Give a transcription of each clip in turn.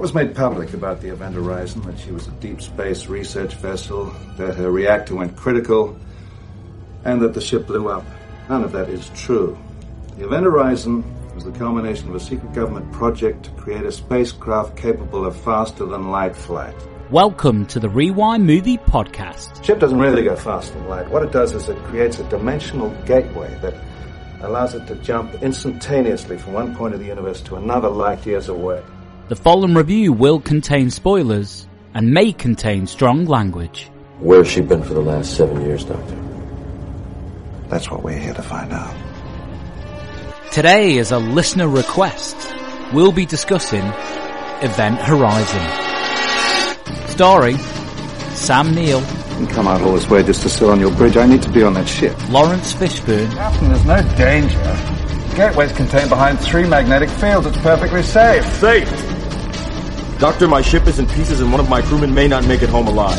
What was made public about the Event Horizon, that she was a deep space research vessel, that her reactor went critical, and that the ship blew up, none of that is true. The Event Horizon was the culmination of a secret government project to create a spacecraft capable of faster than light flight. Welcome to the Rewind Movie Podcast. The ship doesn't really go faster than light. What it does is it creates a dimensional gateway that allows it to jump instantaneously from one point of the universe to another light years away. The following review will contain spoilers and may contain strong language. Where's she been for the last seven years, Doctor? That's what we're here to find out. Today, is a listener request, we'll be discussing Event Horizon. Starring Sam Neill, You come out all this way just to sit on your bridge. I need to be on that ship. Laurence Fishburne, Captain, there's no danger. The gateway's contained behind three magnetic fields. It's perfectly safe. Safe! Doctor, my ship is in pieces and one of my crewmen may not make it home alive.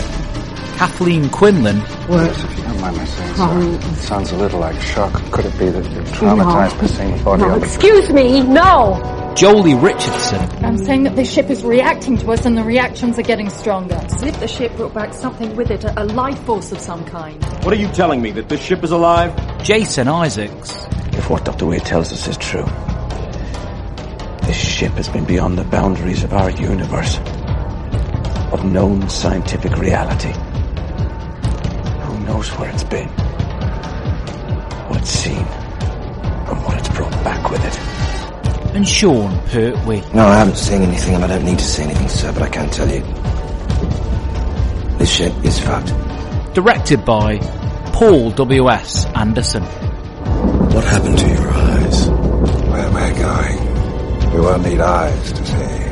Kathleen Quinlan, Worse, if you don't mind my saying so. Oh. It sounds a little like shock. Could it be that you're traumatized by seeing the body No, of excuse me, no! Joely Richardson, I'm saying that this ship is reacting to us and the reactions are getting stronger. As if the ship brought back something with it, a, a life force of some kind. What are you telling me, that this ship is alive? Jason Isaacs, If what Dr. Wade tells us is true, this ship has been beyond the boundaries of our universe, of known scientific reality. Who knows where it's been, what it's seen, and what it's brought back with it. and Sean Pertwee. No, I haven't seen anything and I don't need to see anything, sir, but I can tell you. This ship is fucked. Directed by Paul W.S. Anderson. What happened to your eyes? Where we're going, we won't need eyes to see.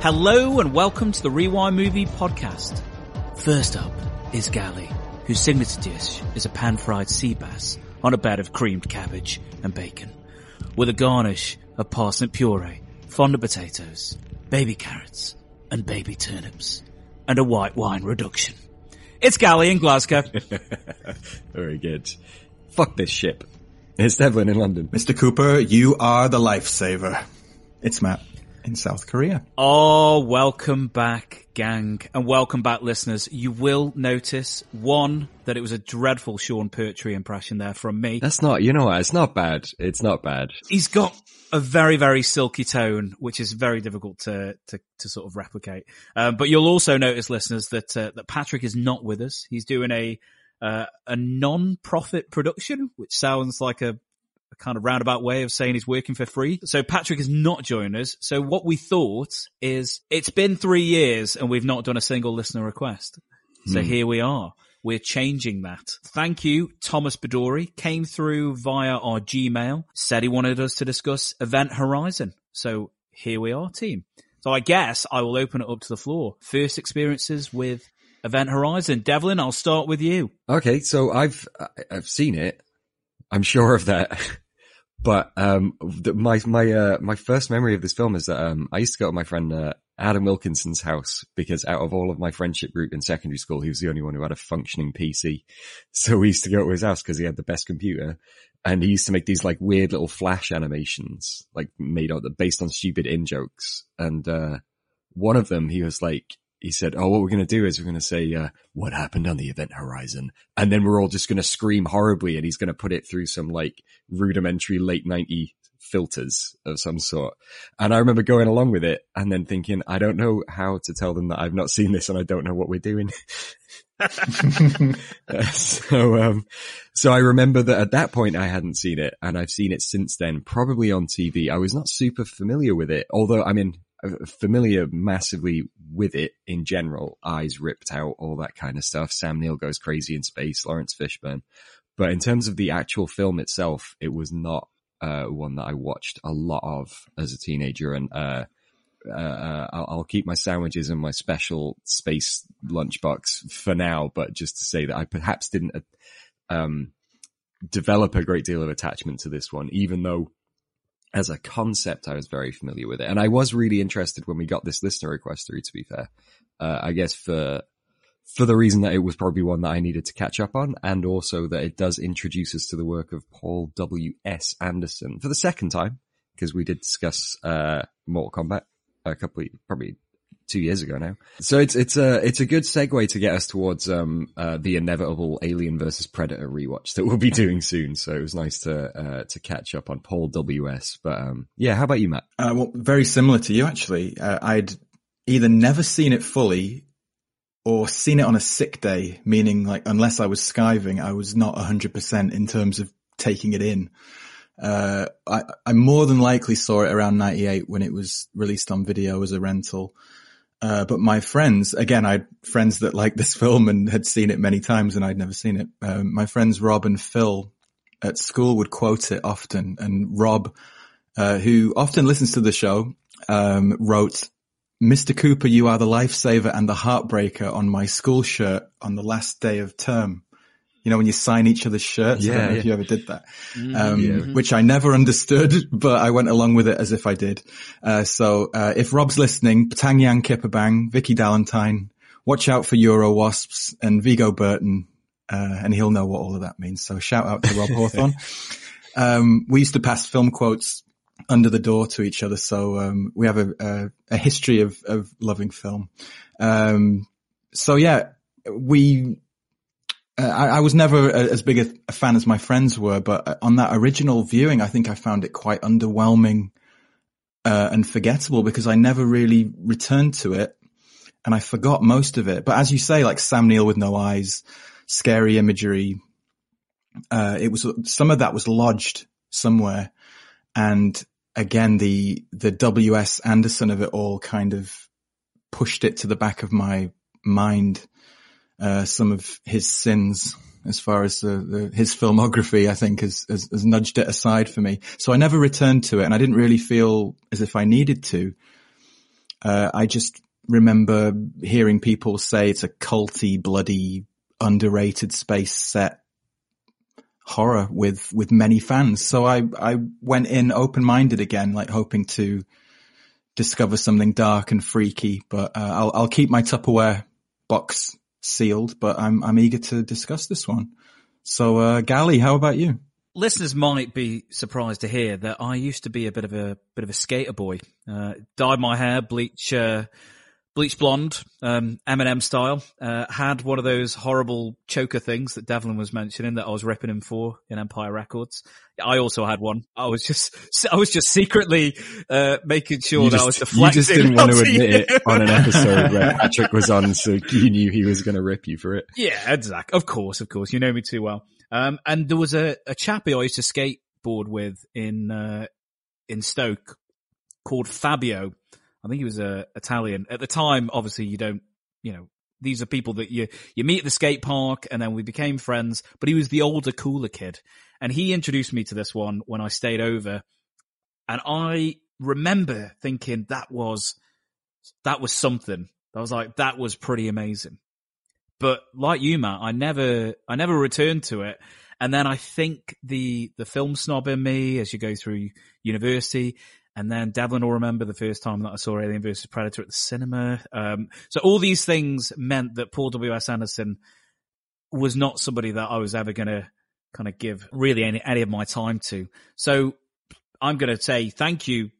Hello and welcome to the Rewind Movie Podcast. First up is Gali, whose signature dish is a pan-fried sea bass on a bed of creamed cabbage and bacon, with a garnish of parsnip puree, fondant potatoes, baby carrots, and baby turnips, and a white wine reduction. It's Gali in Glasgow. Very good. Fuck this ship. It's Devlin in London. Mr. Cooper, you are the lifesaver. It's Matt in South Korea. Oh, welcome back, gang, and welcome back, listeners. You will notice one that it was a dreadful Sean Pertwee impression there from me. That's not, you know what, it's not bad. It's not bad. He's got a very, very silky tone, which is very difficult to to, to sort of replicate. Um, but you'll also notice, listeners, that uh, that Patrick is not with us. He's doing a uh, a non-profit production, which sounds like a a kind of roundabout way of saying he's working for free. So Patrick is not joining us. So what we thought is it's been three years and we've not done a single listener request. So here we are. We're changing that. Thank you, Thomas Bedori. Came through via our Gmail, said he wanted us to discuss Event Horizon. So here we are, team. So I guess I will open it up to the floor. First experiences with Event Horizon. Devlin, I'll start with you. Okay, so I've, I've seen it. I'm sure of that. But, um, the, my, my, uh, my first memory of this film is that, um, I used to go to my friend, uh, Adam Wilkinson's house because out of all of my friendship group in secondary school, he was the only one who had a functioning PC. So we used to go to his house because he had the best computer and he used to make these like weird little flash animations, like made out based on stupid in jokes. And, uh, one of them, he was like, he said, "Oh, what we're going to do is we're going to say uh, what happened on the event horizon, and then we're all just going to scream horribly, and he's going to put it through some like rudimentary late ninety filters of some sort." And I remember going along with it, and then thinking, "I don't know how to tell them that I've not seen this, and I don't know what we're doing." So, um, so I remember that at that point I hadn't seen it, and I've seen it since then, probably on TV. I was not super familiar with it, although I mean familiar massively with it in general. Eyes ripped out, all that kind of stuff. Sam Neill goes crazy in space. Laurence Fishburne. But in terms of the actual film itself, it was not uh, one that I watched a lot of as a teenager, and uh, uh, I'll, I'll keep my sandwiches and my special space lunchbox for now. But just to say that I perhaps didn't um, develop a great deal of attachment to this one, even though as a concept, I was very familiar with it. And I was really interested when we got this listener request through, to be fair. Uh, I guess for, for the reason that it was probably one that I needed to catch up on and also that it does introduce us to the work of Paul W.S. Anderson for the second time because we did discuss uh, Mortal Kombat a couple, of, probably two years ago now. So it's it's a it's a good segue to get us towards um uh, the inevitable Alien versus Predator rewatch that we'll be doing soon. So it was nice to uh, to catch up on Paul W.S. But um yeah, how about you, Matt? Uh, well, very similar to you actually. Uh, I'd either never seen it fully or seen it on a sick day, meaning like unless I was skiving, I was not hundred percent in terms of taking it in. Uh, I, I more than likely saw it around 98 when it was released on video as a rental. Uh, but my friends, again, I had friends that liked this film and had seen it many times and I'd never seen it. Um, my friends Rob and Phil at school would quote it often and Rob, uh, who often listens to the show, um, wrote, Mr. Cooper, you are the lifesaver and the heartbreaker on my school shirt on the last day of term you know, when you sign each other's shirts. Yeah, I don't know yeah. if you ever did that, mm-hmm. um, yeah. which I never understood, but I went along with it as if I did. Uh, so, uh, if Rob's listening, Patang Yang Kipabang, Vicky Dalentine, watch out for Euro Wasps and Vigo Burton, uh, and he'll know what all of that means. So shout out to Rob Hawthorne. Um, we used to pass film quotes under the door to each other. So, um, we have a, a, a, history of, of loving film. Um, so yeah, we uh, I, I, was never as big a, a, fan as my friends were, but uh, on that original viewing, I think I found it quite underwhelming uh, and forgettable because I never really returned to it, and I forgot most of it. But as you say, like Sam Neill with no eyes, scary imagery, uh, it was some of that was lodged somewhere, and again, the the W. S. Anderson of it all kind of pushed it to the back of my mind uh, some of his sins as far as the, the, his filmography, I think has, has, has, nudged it aside for me. So I never returned to it and I didn't really feel as if I needed to. Uh, I just remember hearing people say it's a culty, bloody, underrated space set horror with, with many fans. So I, I went in open-minded again, like hoping to discover something dark and freaky, but, uh, I'll, I'll keep my Tupperware box sealed, but I'm I'm eager to discuss this one. So, uh, Gali, how about you? Listeners might be surprised to hear that I used to be a bit of a bit of a skater boy. Uh, dyed my hair bleach uh, bleach blonde, um, Eminem style. Uh, had one of those horrible choker things that Devlin was mentioning that I was ripping him for in Empire Records. I also had one. I was just, I was just secretly, uh, making sure that I was deflecting. You just didn't want to admit it on an episode where Patrick was on, so you knew he was going to rip you for it. Yeah, exactly. Of course, of course. You know me too well. Um, and there was a, a chappie I used to skateboard with in, uh, in Stoke called Fabio I think he was a uh, Italian at the time. Obviously, you don't, you know, these are people that you you meet at the skate park, and then we became friends. But he was the older, cooler kid, and he introduced me to this one when I stayed over, and I remember thinking that was that was something. I was like, that was pretty amazing. But like you, Matt, I never I never returned to it. And then I think the the film snob in me, as you go through university, and then Devlin will remember the first time that I saw Alien vs Predator at the cinema. Um, so all these things meant that Paul W. S. Anderson was not somebody that I was ever going to kind of give really any, any of my time to. So I'm going to say thank you,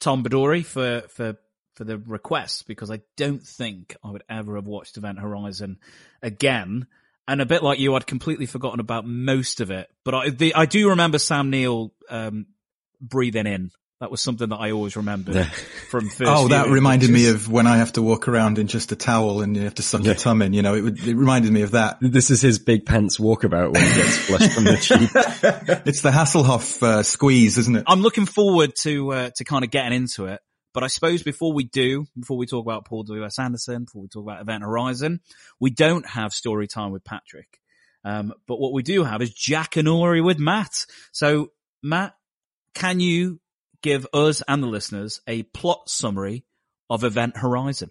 Tom Badori, for, for, for the request because I don't think I would ever have watched Event Horizon again. And a bit like you, I'd completely forgotten about most of it, but I, the, I do remember Sam Neill, um, breathing in that was something that I always remembered yeah. from first. Oh, that reminded me of when I have to walk around in just a towel and you have to suck yeah. your tum in. You know, it, would, it reminded me of that. This is his big pants walkabout when he gets flushed from the tube. it's the Hasselhoff uh, squeeze, isn't it? I'm looking forward to uh, to kind of getting into it. But I suppose before we do, before we talk about Paul W. S. Anderson, before we talk about Event Horizon, we don't have story time with Patrick. Um, but what we do have is Jackanory with Matt. So Matt, can you give us and the listeners a plot summary of Event Horizon?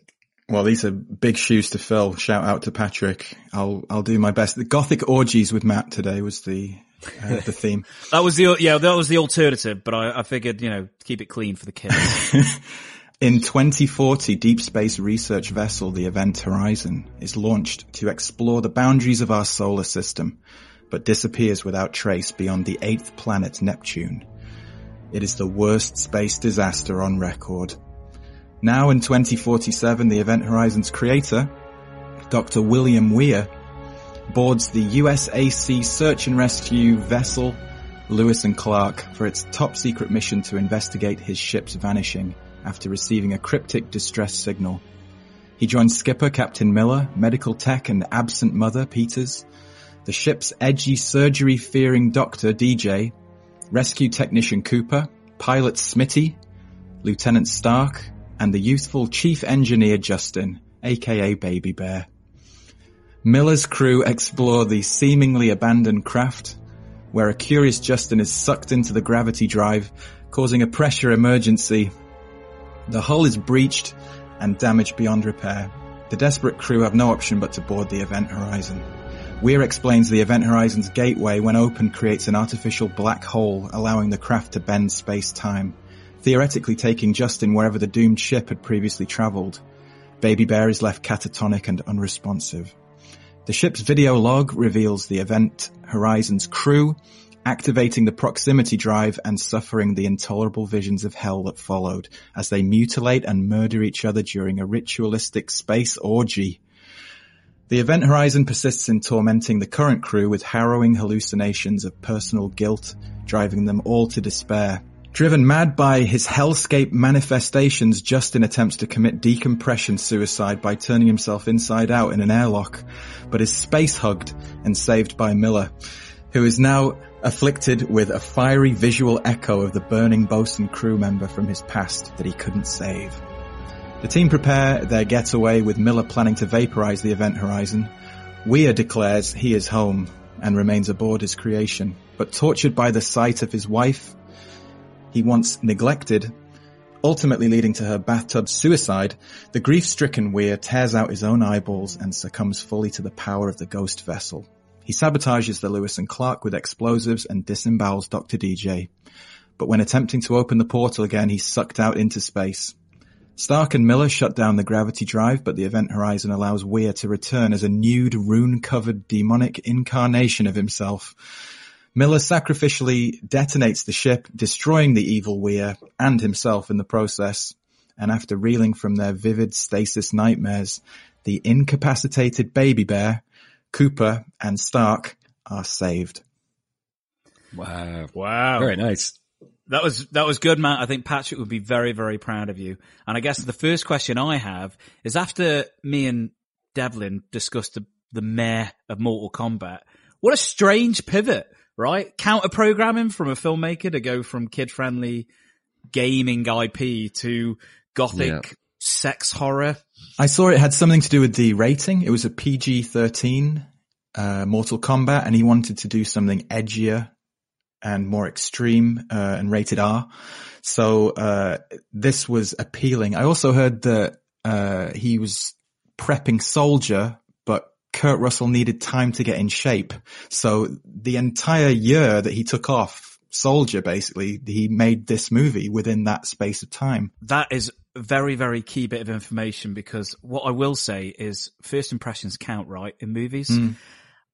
Well, these are big shoes to fill. Shout out to Patrick. I'll I'll do my best. The Gothic orgies with Matt today was the uh, the theme. that was the yeah that was the alternative, but I, I figured you know keep it clean for the kids. In 2040, deep space research vessel the Event Horizon is launched to explore the boundaries of our solar system, but disappears without trace beyond the eighth planet Neptune. It is the worst space disaster on record. Now in 2047, the Event Horizon's creator, Dr. William Weir, boards the USAC search and rescue vessel Lewis and Clark for its top secret mission to investigate his ship's vanishing after receiving a cryptic distress signal. He joins skipper Captain Miller, medical tech and absent mother Peters, the ship's edgy surgery fearing doctor DJ, rescue technician Cooper, pilot Smitty, Lieutenant Stark, and the youthful chief engineer Justin, aka Baby Bear. Miller's crew explore the seemingly abandoned craft, where a curious Justin is sucked into the gravity drive, causing a pressure emergency. The hull is breached and damaged beyond repair. The desperate crew have no option but to board the Event Horizon. Weir explains the Event Horizon's gateway when open creates an artificial black hole, allowing the craft to bend space-time, theoretically taking Justin wherever the doomed ship had previously travelled. Baby Bear is left catatonic and unresponsive. The ship's video log reveals the Event Horizon's crew activating the proximity drive and suffering the intolerable visions of hell that followed as they mutilate and murder each other during a ritualistic space orgy. The Event Horizon persists in tormenting the current crew with harrowing hallucinations of personal guilt, driving them all to despair. Driven mad by his hellscape manifestations, Justin attempts to commit decompression suicide by turning himself inside out in an airlock, but is space hugged and saved by Miller, who is now afflicted with a fiery visual echo of the burning bosun crew member from his past that he couldn't save. The team prepare their getaway with Miller planning to vaporize the event horizon. Weir declares he is home and remains aboard his creation, but tortured by the sight of his wife he once neglected, ultimately leading to her bathtub suicide, the grief-stricken Weir tears out his own eyeballs and succumbs fully to the power of the ghost vessel. He sabotages the Lewis and Clark with explosives and disembowels Dr. DJ. But when attempting to open the portal again, he's sucked out into space. Stark and Miller shut down the gravity drive, but the event horizon allows Weir to return as a nude, rune-covered demonic incarnation of himself. Miller sacrificially detonates the ship, destroying the evil Weir and himself in the process. And after reeling from their vivid stasis nightmares, the incapacitated baby bear, Cooper and Stark are saved. Wow. Wow. Very nice. That was that was good, Matt. I think Patrick would be very very proud of you. And I guess the first question I have is after me and Devlin discussed the the mayor of Mortal Kombat. What a strange pivot, right? Counter programming from a filmmaker to go from kid friendly gaming IP to gothic Yeah. sex horror. I saw it had something to do with the rating. It was a PG-13 uh, Mortal Kombat, and he wanted to do something edgier and more extreme uh, and rated R. So uh, this was appealing. I also heard that uh, he was prepping Soldier, but Kurt Russell needed time to get in shape. So the entire year that he took off Soldier, basically, he made this movie within that space of time. That is a very, very key bit of information because what I will say is first impressions count, right, in movies. Mm.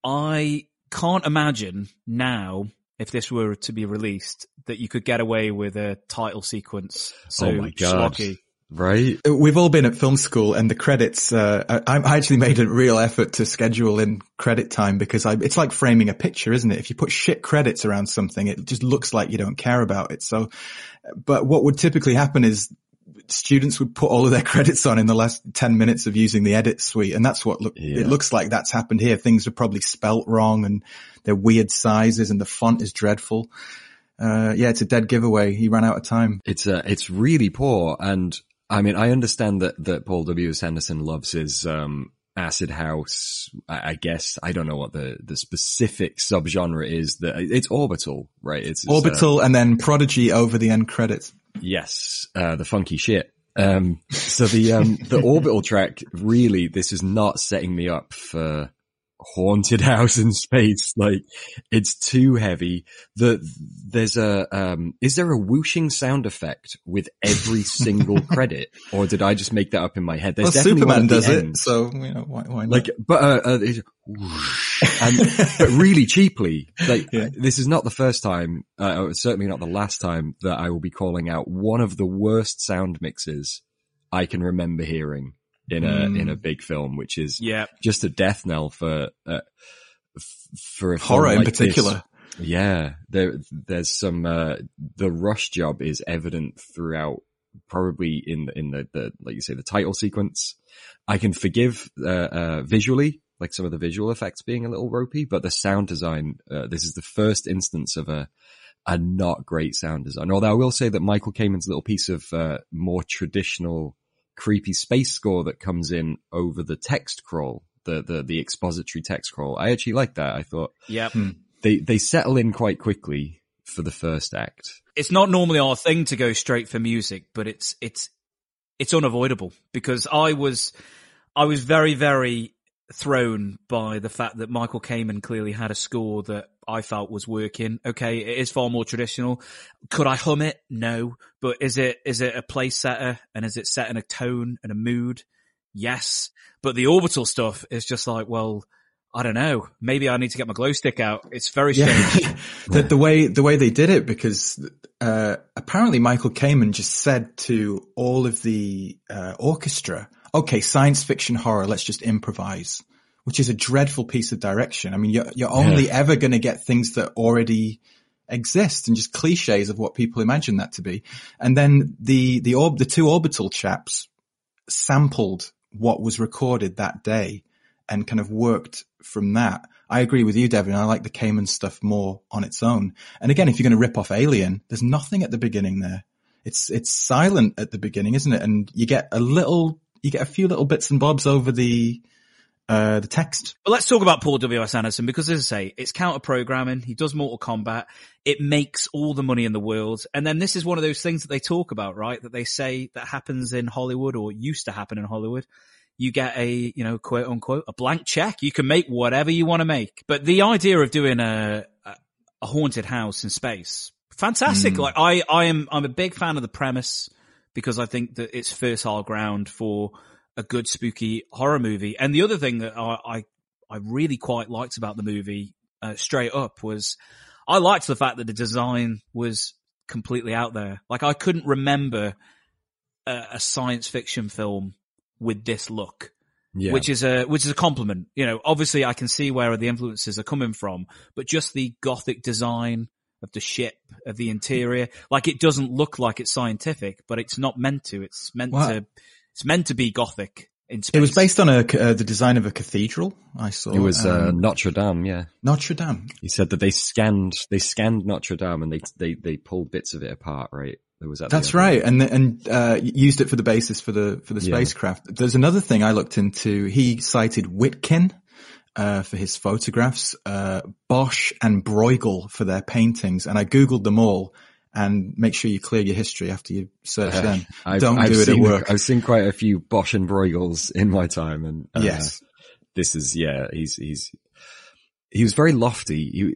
I can't imagine now if this were to be released that you could get away with a title sequence so oh my god. schlocky. Right? We've all been at film school and the credits, uh, I, I actually made a real effort to schedule in credit time because I, it's like framing a picture, isn't it? If you put shit credits around something, it just looks like you don't care about it. So, but what would typically happen is students would put all of their credits on in the last 10 minutes of using the edit suite. And that's what look, Yeah. it looks like that's happened here. Things are probably spelt wrong and they're weird sizes and the font is dreadful. Uh, yeah, it's a dead giveaway. He ran out of time. It's uh, it's really poor, and I mean, I understand that that Paul W. Anderson loves his um, acid house. I, I guess I don't know what the the specific subgenre is. That it's orbital, right? It's, it's, uh, Orbital and then Prodigy over the end credits. Yes, uh, the funky shit. Um, so the um, the orbital track really, this is not setting me up for haunted house in space. Like it's too heavy. The there's a um is there a whooshing sound effect with every single credit, or did I just make that up in my head? There's well, definitely Superman does it, end. so you know why, why not? Like, but uh, uh it's whoosh, and but really cheaply. Like Yeah. this is not the first time, uh, certainly not the last time that I will be calling out one of the worst sound mixes I can remember hearing in a Mm. in a big film, which is Yeah. just a death knell for uh, for a horror in like this. particular. Yeah, there there's some uh, the rush job is evident throughout. Probably in in the, the like you say the title sequence. I can forgive uh, uh, visually, like some of the visual effects being a little ropey, but the sound design. Uh, this is the first instance of a a not great sound design. Although I will say that Michael Kamen's little piece of uh, more traditional creepy space score that comes in over the text crawl, the the the expository text crawl. I actually like that. I thought Yep. they they settle in quite quickly for the first act. It's not normally our thing to go straight for music, but it's, it's, it's unavoidable because I was, I was very, very thrown by the fact that Michael Kamen clearly had a score that I felt was working. Okay, it is far more traditional. Could I hum it? No. But is it is it a place setter and is it set in a tone and a mood? Yes. But the orbital stuff is just like, well, I don't know. Maybe I need to get my glow stick out. It's very strange. Yeah, the, the way the way they did it because uh, apparently Michael Kamen just said to all of the uh, orchestra, "Okay, science fiction horror, let's just improvise," which is a dreadful piece of direction. I mean, you're you're only ever going to get things that already exist and just cliches of what people imagine that to be. And then the the orb the two orbital chaps sampled what was recorded that day and kind of worked from that. I agree with you, Devlin. I like the Kamen stuff more on its own. And again, if you're going to rip off Alien, there's nothing at the beginning there. It's, it's silent at the beginning, isn't it? And you get a little, you get a few little bits and bobs over the, uh, the text. But let's talk about Paul W.S. Anderson because as I say, it's counter programming. He does Mortal Kombat. It makes all the money in the world. And then this is one of those things that they talk about, right? That they say that happens in Hollywood or used to happen in Hollywood. You get a, you know, quote unquote, a blank check. You can make whatever you want to make. But the idea of doing a, a, a haunted house in space, fantastic. Like I, I am, I'm a big fan of the premise because I think that it's fertile ground for a good spooky horror movie. And the other thing that I, I, I really quite liked about the movie, uh, straight up was I liked the fact that the design was completely out there. Like I couldn't remember a, a science fiction film with this look. Yeah. Which is a which is a compliment. You know, obviously I can see where the influences are coming from, but just the gothic design of the ship, of the interior, like it doesn't look like it's scientific, but it's not meant to. It's meant Wow. to. It's meant to be gothic in space. It was based on a, uh, the design of a cathedral. I saw. it was uh, um, Notre Dame. Yeah, Notre Dame. he said that they scanned they scanned Notre Dame and they they they pulled bits of it apart. Right, there was at the That's end. right, and and uh, used it for the basis for the for the Yeah. spacecraft. There's another thing I looked into. He cited Witkin uh, for his photographs, uh, Bosch and Bruegel for their paintings, and I googled them all. And make sure you clear your history after you search them. I've, Don't I've do it seen, at work. I've seen quite a few Bosch and Bruegels in my time, and uh, yes, this is yeah, he's he's he was very lofty. He,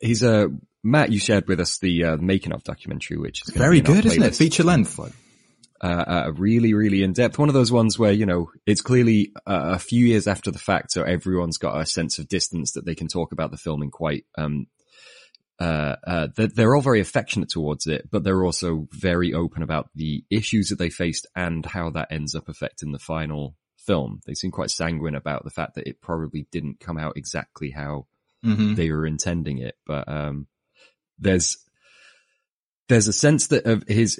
he's a Matt. You shared with us the uh, making of documentary, which is very be in our good, isn't it? Feature length. Uh, uh, really, really in depth. One of those ones where, you know, it's clearly uh, a few years after the fact, so everyone's got a sense of distance that they can talk about the film in quite, um, uh, uh, they're, they're all very affectionate towards it, but they're also very open about the issues that they faced and how that ends up affecting the final film. They seem quite sanguine about the fact that it probably didn't come out exactly how hmm they were intending it. But um, there's there's a sense that of his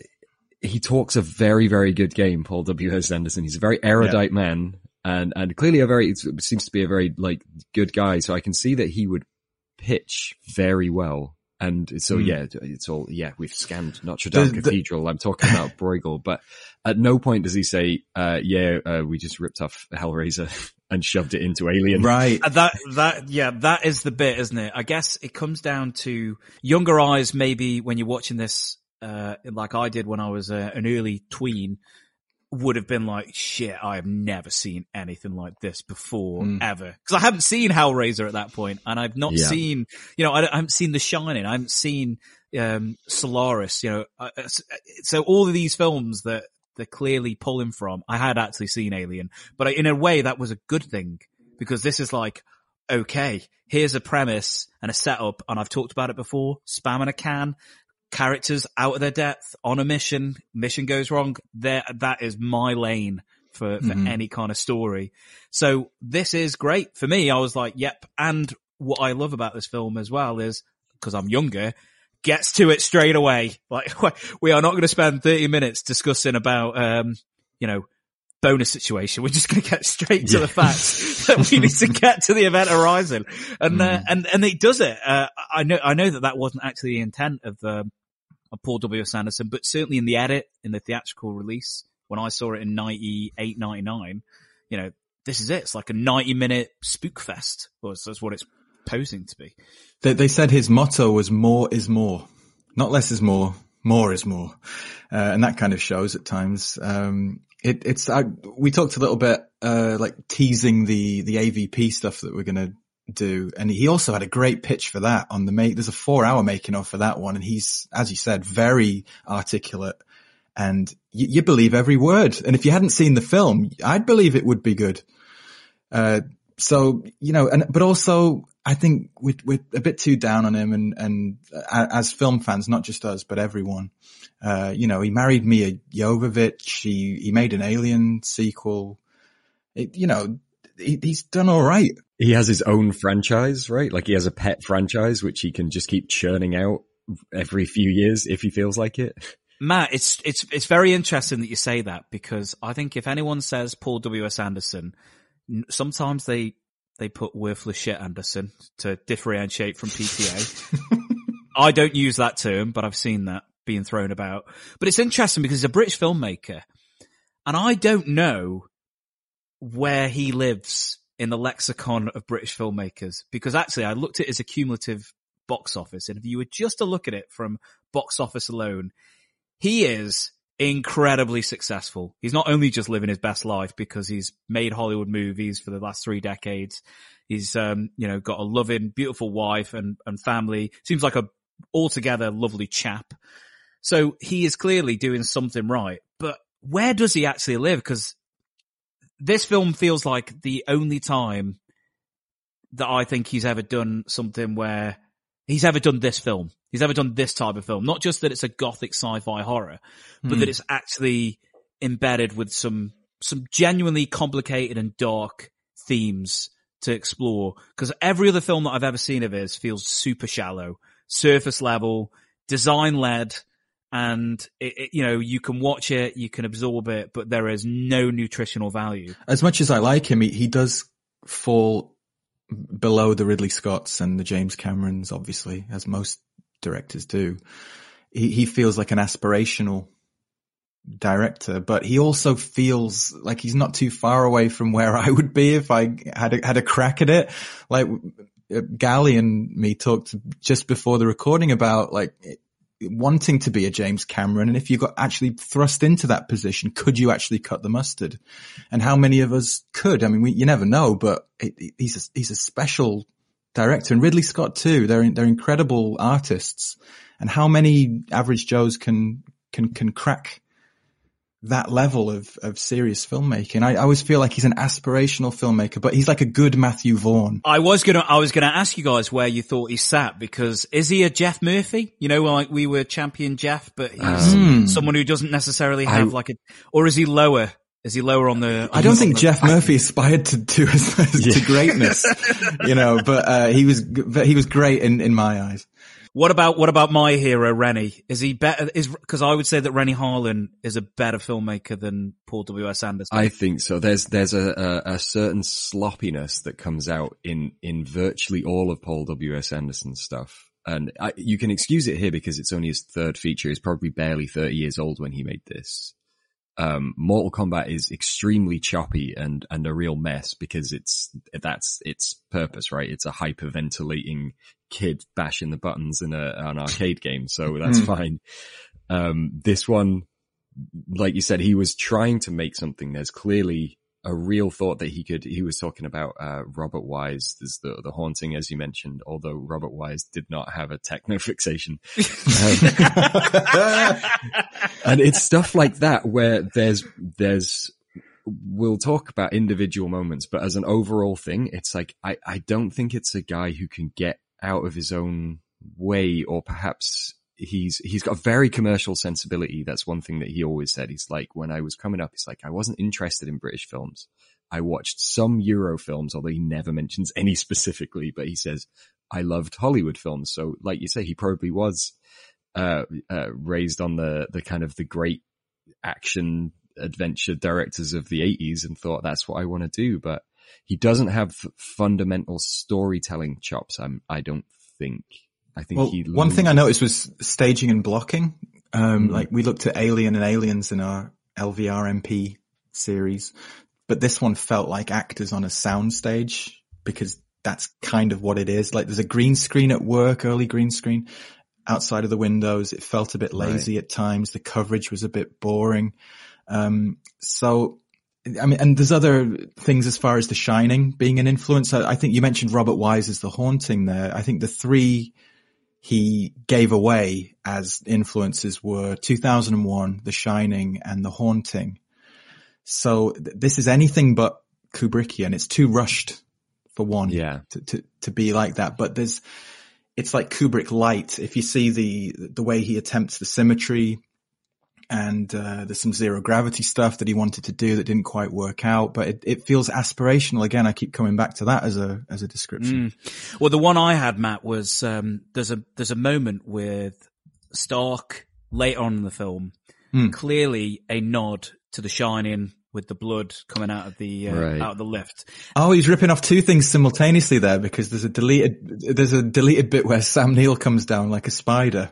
he talks a very very good game. Paul W S Anderson. He's a very erudite man, and and clearly a very it seems to be a very like good guy. So I can see that he would pitch very well. And so Mm. yeah, it's all yeah. We've scanned Notre Dame The- the- Cathedral. I'm talking about Bruegel, but at no point does he say, uh, "Yeah, uh, we just ripped off Hellraiser and shoved it into Alien." Right. Uh, that that yeah that is the bit isn't it i guess it comes down to younger eyes maybe when you're watching this uh like i did when i was uh, an early tween would have been like, shit, I have never seen anything like this before, Mm. ever. Cause I haven't seen Hellraiser at that point and I've not Yeah. seen, you know, I, I haven't seen The Shining. I haven't seen, um, Solaris, you know, I- so all of these films that they're clearly pulling from, I had actually seen Alien, but in a way that was a good thing because this is like, okay, here's a premise and a setup and I've talked about it before, spam in a can, characters out of their depth on a mission, mission goes wrong. There, that is my lane for, for Mhm. any kind of story. So this is great for me. I was like, yep. And what I love about this film as well is because I'm younger, gets to it straight away. Like we are not going to spend 30 minutes discussing about, um, you know, bonus situation. We're just going to get straight to Yeah. the facts that we need to get to the event horizon. And, uh, Mm. and, and it does it. Uh, I know, I know that that wasn't actually the intent of, um, of Paul W. S. Anderson, but certainly in the edit, in the theatrical release, when I saw it in 98, 99, you know, this is it. It's like a 90 minute spook fest. Well, that's what it's posing to be. They, they said his motto was more is more. Not less is more, more is more. Uh, and that kind of shows at times. Um, it, it's, I, we talked a little bit, uh, like teasing the, the AVP stuff that we're going to do. And he also had a great pitch for that on the make. There's a four hour making of for that one. And he's, as you said, very articulate and you, you believe every word. And if you hadn't seen the film, I'd believe it would be good. Uh, so, you know, and, but also I think we're, we're a bit too down on him and, and uh, as film fans, not just us, but everyone. Uh, you know, he married Milla Jovovich. He, he made an Alien sequel. It, you know, he, he's done all right. He has his own franchise, right? Like he has a pet franchise, which he can just keep churning out every few years if he feels like it. Matt, it's it's it's very interesting that you say that because I think if anyone says Paul W S Anderson, sometimes they they put worthless shit Anderson to differentiate from PTA. I don't use that term, but I've seen that being thrown about. But it's interesting because he's a British filmmaker, and I don't know where he lives in the lexicon of British filmmakers because actually I looked at his accumulative box office, and if you were just to look at it from box office alone, he is incredibly successful. He's not only just living his best life because he's made Hollywood movies for the last three decades. He's, um, you know, got a loving, beautiful wife and, and family. Seems like a altogether lovely chap. So he is clearly doing something right. But where does he actually live? Because this film feels like the only time that I think he's ever done something where he's ever done this film. He's ever done this type of film. Not just that it's a gothic sci-fi horror, but Hmm. that it's actually embedded with some, some genuinely complicated and dark themes to explore. Cause every other film that I've ever seen of his feels super shallow, surface level, design led. And it, it, you know, you can watch it, you can absorb it, but there is no nutritional value. As much as I like him, he, he does fall below the Ridley Scotts and the James Camerons, obviously, as most directors do. He, he feels like an aspirational director, but he also feels like he's not too far away from where I would be if I had a, had a crack at it. Like uh, Gali and me talked just before the recording about like wanting to be a James Cameron. And if you got actually thrust into that position, could you actually cut the mustard? And how many of us could? I mean, we, you never know, but it, it- he's a, he's a special director and Ridley Scott too. They're, they're incredible artists. And how many average Joes can, can, can crack that level of, of serious filmmaking? I, I always feel like he's an aspirational filmmaker, but he's like a good Matthew Vaughn. I was gonna, I was gonna ask you guys where you thought he sat because is he a Geoff Murphy? You know, like we were champion Geoff, but he's Um, someone who doesn't necessarily have like a, or is he lower? Is he lower on the? I don't think the- Geoff Murphy aspired to to, to greatness, you know, but uh, he was but he was great in in my eyes. What about what about my hero Renny? Is he better? Is because I would say that Renny Harlin is a better filmmaker than Paul W S Anderson. I think so. There's there's a, a, a certain sloppiness that comes out in in virtually all of Paul W S Anderson's stuff, and I, you can excuse it here because it's only his third feature. He's probably barely thirty years old when he made this. Um, Mortal Kombat is extremely choppy and and a real mess because it's that's its purpose, right? It's a hyperventilating kid bashing the buttons in a, an arcade game, so that's Mm. fine. Um, this one like you said, he was trying to make something. There's clearly a real thought that he could, he was talking about, uh, Robert Wise, there's the, the haunting, as you mentioned, although Robert Wise did not have a techno fixation. Um, and it's stuff like that where there's, there's, we'll talk about individual moments, but as an overall thing, it's like, I, I don't think it's a guy who can get out of his own way or perhaps he's he's got a very commercial sensibility. That's one thing that he always said. He's like, when I was coming up, he's like, I wasn't interested in British films. I watched some Euro films, although he never mentions any specifically, but he says, I loved Hollywood films. So like you say, he probably was, uh, uh, raised on the, the kind of the great action adventure directors of the eighties and thought that's what I want to do. But he doesn't have fundamental storytelling chops. I'm, I don't think. I think well, he. One thing I noticed was staging and blocking. Um, Mm. like we looked at Alien and Aliens in our LVRMP series, but this one felt like actors on a soundstage because that's kind of what it is. Like there's a green screen at work, early green screen outside of the windows. It felt a bit lazy at times. The coverage was a bit boring. Um, so I mean, and there's other things as far as The Shining being an influence. I, I think you mentioned Robert Wise as the haunting there. I think the three he gave away as influences were 2001, The Shining and The Haunting. So th- this is anything but Kubrickian. It's too rushed for one Yeah. to, to, to be like that. But there's, it's like Kubrick light. If you see the, the way he attempts the symmetry and, uh, there's some zero gravity stuff that he wanted to do that didn't quite work out, but it, it feels aspirational. Again, I keep coming back to that as a, as a description. Mm. Well, the one I had, Matt, was um, there's a there's a moment with Stark later on in the film, Hmm. clearly a nod to The Shining with the blood coming out of the uh, Right. out of the lift. Oh, he's ripping off two things simultaneously there because there's a deleted there's a deleted bit where Sam Neill comes down like a spider,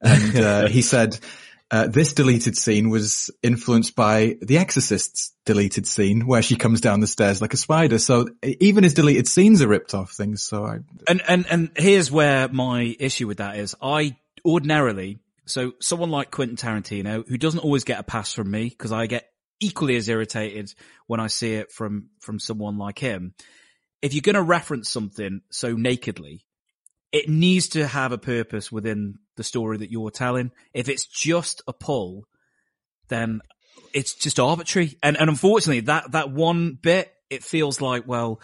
and uh, he said uh, this deleted scene was influenced by The Exorcist's deleted scene where she comes down the stairs like a spider. So even his deleted scenes are ripped off things. So I, And and and here's where my issue with that is. I ordinarily so someone like Quentin Tarantino who doesn't always get a pass from me because I get equally as irritated when I see it from from someone like him. If you're going to reference something so nakedly, it needs to have a purpose within the story that you're telling. If it's just a pull, then it's just arbitrary. And and unfortunately, that that one bit, it feels like well,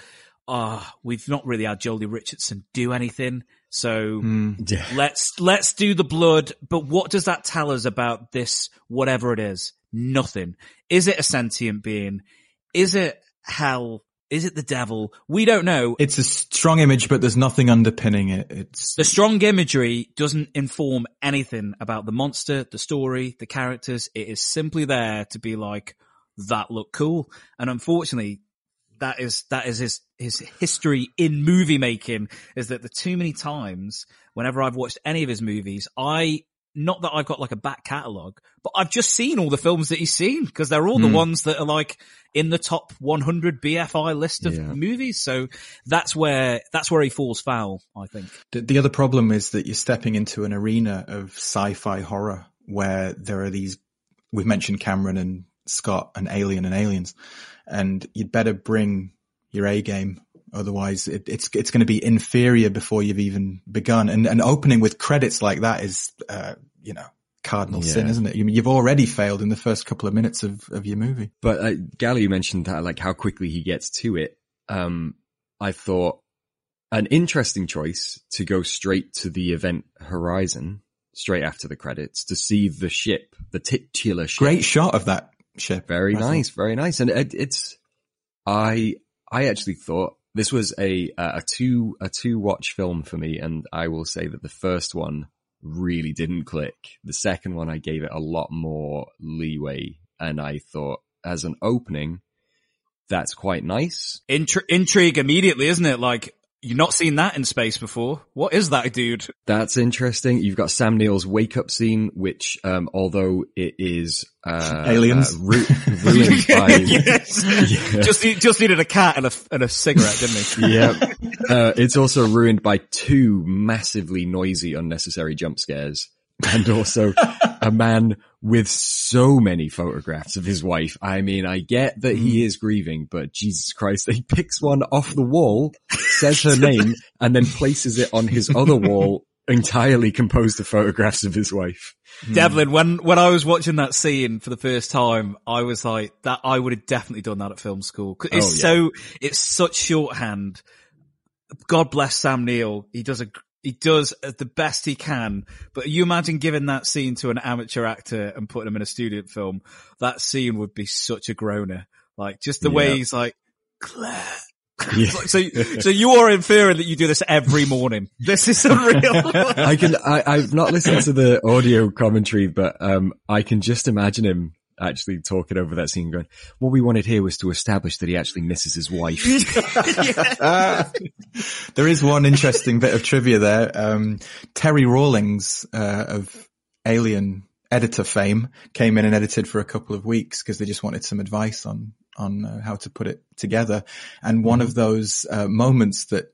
ah, we've not really had Joely Richardson do anything, so Yeah. let's let's do the blood. But what does that tell us about this? Whatever it is, nothing. Is it a sentient being? Is it hell? Is it the devil? We don't know. it's a strong image, but there's nothing underpinning it. It's The strong imagery doesn't inform anything about the monster, the story, the characters. It is simply there to be like, that look cool. And unfortunately, that is, that is his, his history in movie making is that the too many times whenever I've watched any of his movies, I, not that I've got like a back catalogue, but I've just seen all the films that he's seen because they're all the Hmm. ones that are like in the top 100 BFI list of Yeah. movies. So that's where, that's where he falls foul, I think. The, the other problem is that you're stepping into an arena of sci-fi horror where there are these, we've mentioned Cameron and Scott and Alien and Aliens, and you'd better bring your A game. Otherwise it, it's, it's going to be inferior before you've even begun. And, and opening with credits like that is, uh, you know, cardinal sin, isn't it? You, you've already failed in the first couple of minutes of, of your movie. But uh, Gali, you mentioned that, like how quickly he gets to it. Um, I thought an interesting choice to go straight to the event horizon, straight after the credits, to see the ship, the titular ship. Great shot of that ship. Very I nice, very nice. And it, it's, I, I actually thought this was a, a two, a two watch film for me. And I will say that the first one really didn't click. The second one, I gave it a lot more leeway. And I thought as an opening, that's quite nice. Intri- intrigue immediately, isn't it? Like, you've not seen that in space before. What is that, dude? That's interesting. You've got Sam Neill's wake up scene, which, um, although it is, uh, Aliens. uh, ru- ruined by, yes. Yeah. Just, just needed a cat and a, and a cigarette, didn't he? yeah. Uh, it's also ruined by two massively noisy, unnecessary jump scares. And also, a man with so many photographs of his wife. I mean, I get that he mm. is grieving, but Jesus Christ, he picks one off the wall, says her name, and then places it on his other wall entirely composed of photographs of his wife. Hmm. Devlin, when when I was watching that scene for the first time, I was like, that I would have definitely done that at film school. 'Cause It's Oh, yeah. so it's such shorthand. God bless Sam Neill. He does a he does the best he can. But you imagine giving that scene to an amateur actor and putting him in a student film. That scene would be such a groaner. Like just the way he's like, Claire. Yeah. so, so you are inferring that you do this every morning. This is unreal. I can, I, I've not listened to the audio commentary, but, um, I can just imagine him actually talking over that scene going, what we wanted here was to establish that he actually misses his wife. There is one interesting bit of trivia there. Um, Terry Rawlings uh, of Alien editor fame came in and edited for a couple of weeks because they just wanted some advice on on uh, how to put it together. And one of those uh, moments that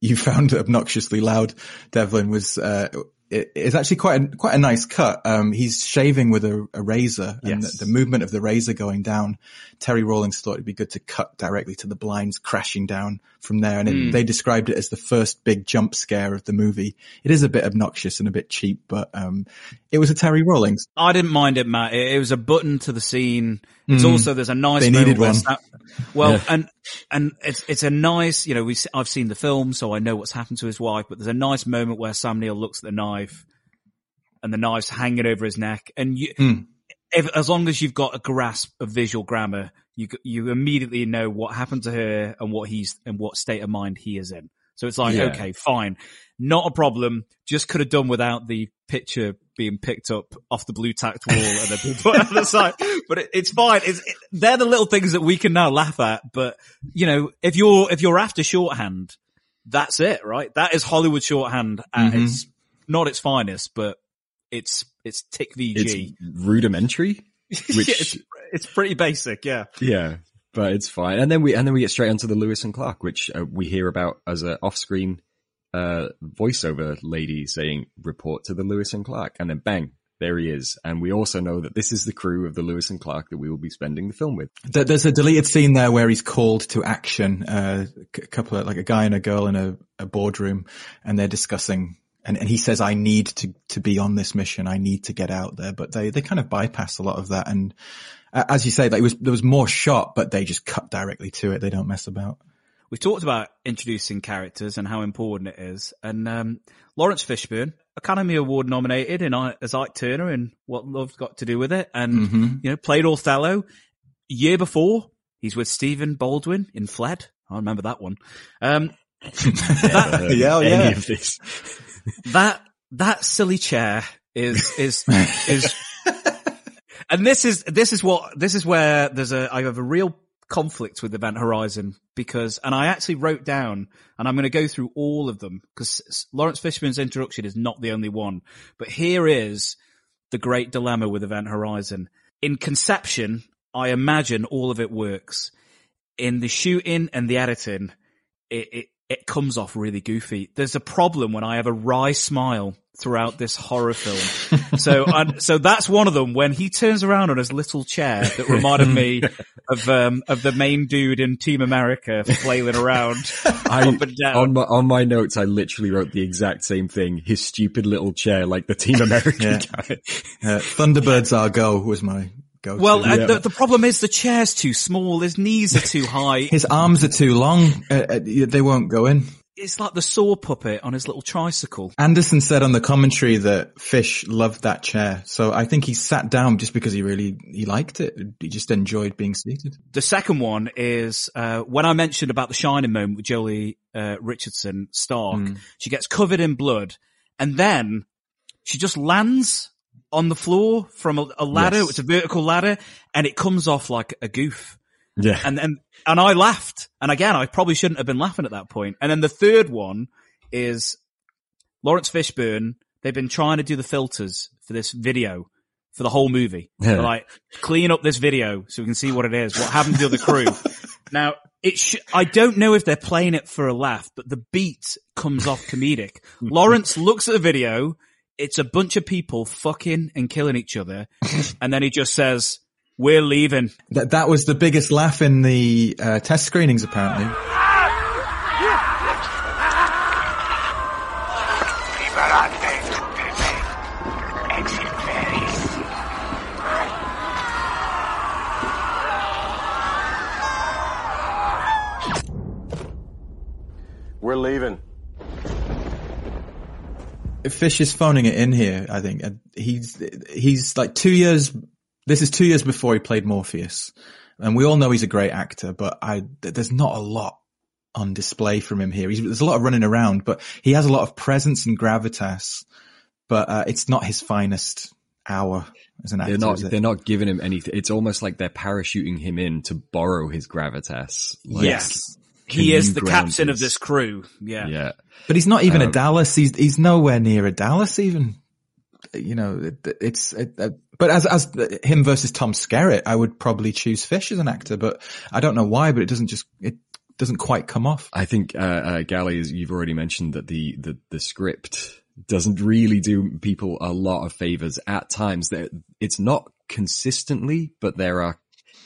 you found obnoxiously loud, Devlin, was uh, it, it's actually quite a, quite a nice cut. Um, he's shaving with a, a razor, and Yes. the, the movement of the razor going down. Terry Rawlings thought it'd be good to cut directly to the blinds crashing down from there, and it, they described it as the first big jump scare of the movie. It is a bit obnoxious and a bit cheap, but um, it was a Terry Rawlings. I didn't mind it, Matt. It, it was a button to the scene. It's Mm. also there's a nice. They needed one. Sam- well, Yeah. and and it's it's a nice. You know, we I've seen the film, so I know what's happened to his wife. But there's a nice moment where Sam Neill looks at the knife, and the knife's hanging over his neck, and you. Mm. If, as long as you've got a grasp of visual grammar, you you immediately know what happened to her and what he's and what state of mind he is in. So it's like, Yeah. okay, fine, not a problem. Just could have done without the picture being picked up off the blue tacked wall and then being put on the side. But it, it's fine. It's, it, they're the little things that we can now laugh at. But you know, if you're if you're after shorthand, that's it, right? That is Hollywood shorthand at Mhm. its not its finest, but it's it's tick VG. It's rudimentary, which it's, it's pretty basic, yeah. Yeah, but it's fine. And then we and then we get straight onto the Lewis and Clark, which uh, we hear about as a off-screen uh, voiceover lady saying, "Report to the Lewis and Clark," and then bang, there he is. And we also know that this is the crew of the Lewis and Clark that we will be spending the film with. There's a deleted scene there where he's called to action. Uh, a couple of like a guy and a girl in a, a boardroom, and they're discussing. And, and he says, "I need to to be on this mission. I need to get out there." But they they kind of bypass a lot of that. And as you say, that was there was more shot, but they just cut directly to it. They don't mess about. We've talked about introducing characters and how important it is. And um, Laurence Fishburne, Academy Award nominated in as Ike Turner in What Love's Got to Do with It, and Mhm. you know played Othello. Year before, he's with Stephen Baldwin in Fled. I remember that one. Um, that, Yeah, oh, yeah. that that silly chair is is is and this is this is what this is where there's a I have a real conflict with Event Horizon because and I actually wrote down and I'm going to go through all of them because Laurence Fishburne's introduction is not the only one but here is the great dilemma with Event Horizon. In conception I imagine all of it works. In the shooting and the editing it, it it comes off really goofy. There's a problem when I have a wry smile throughout this horror film. so, I, so that's one of them. When he turns around on his little chair, that reminded me of um, of the main dude in Team America flailing around I, up and down. on my on my notes, I literally wrote the exact same thing. His stupid little chair, like the Team America Yeah. guy. Uh, Thunderbirds are go was my go. well, uh, Yeah. the, the problem is the chair's too small. His knees are too high. his arms are too long. Uh, uh, they won't go in. It's like the saw puppet on his little tricycle. Anderson said on the commentary that Fish loved that chair. So I think he sat down just because he really, he liked it. He just enjoyed being seated. The second one is uh, when I mentioned about the shining moment with Joely uh, Richardson Stark. She gets covered in blood, and then she just lands on the floor from a, a ladder. Yes. It's a vertical ladder, and it comes off like a goof. Yeah. And and and I laughed. And again, I probably shouldn't have been laughing at that point. And then the third one is Laurence Fishburne. They've been trying to do the filters for this video for the whole movie. Yeah. Like, clean up this video so we can see what it is. What happened to the crew? now, it sh- I don't know if they're playing it for a laugh, but the beat comes off comedic. Laurence looks at the video. It's a bunch of people fucking and killing each other, and then he just says, "We're leaving." That that was the biggest laugh in the uh, test screenings, apparently. Fish is phoning it in here. I think And he's he's like two years. This is two years before he played Morpheus, and we all know he's a great actor. But I there's not a lot on display from him here. He's, there's a lot of running around, but he has a lot of presence and gravitas. But uh, it's not his finest hour as an actor. They're not. They're not giving him anything. It's almost like they're parachuting him in to borrow his gravitas. Like, yes, he is the ground captain of this? this crew. Yeah. Yeah. But he's not even a Um, Dallas. He's he's nowhere near a Dallas even. You know, it, it's. It, uh, but as as him versus Tom Skerritt, I would probably choose Fish as an actor. But I don't know why. But it doesn't just it doesn't quite come off. I think, uh, uh, Gali, as you've already mentioned that the, the, the script doesn't really do people a lot of favors at times. That It's not consistently, but there are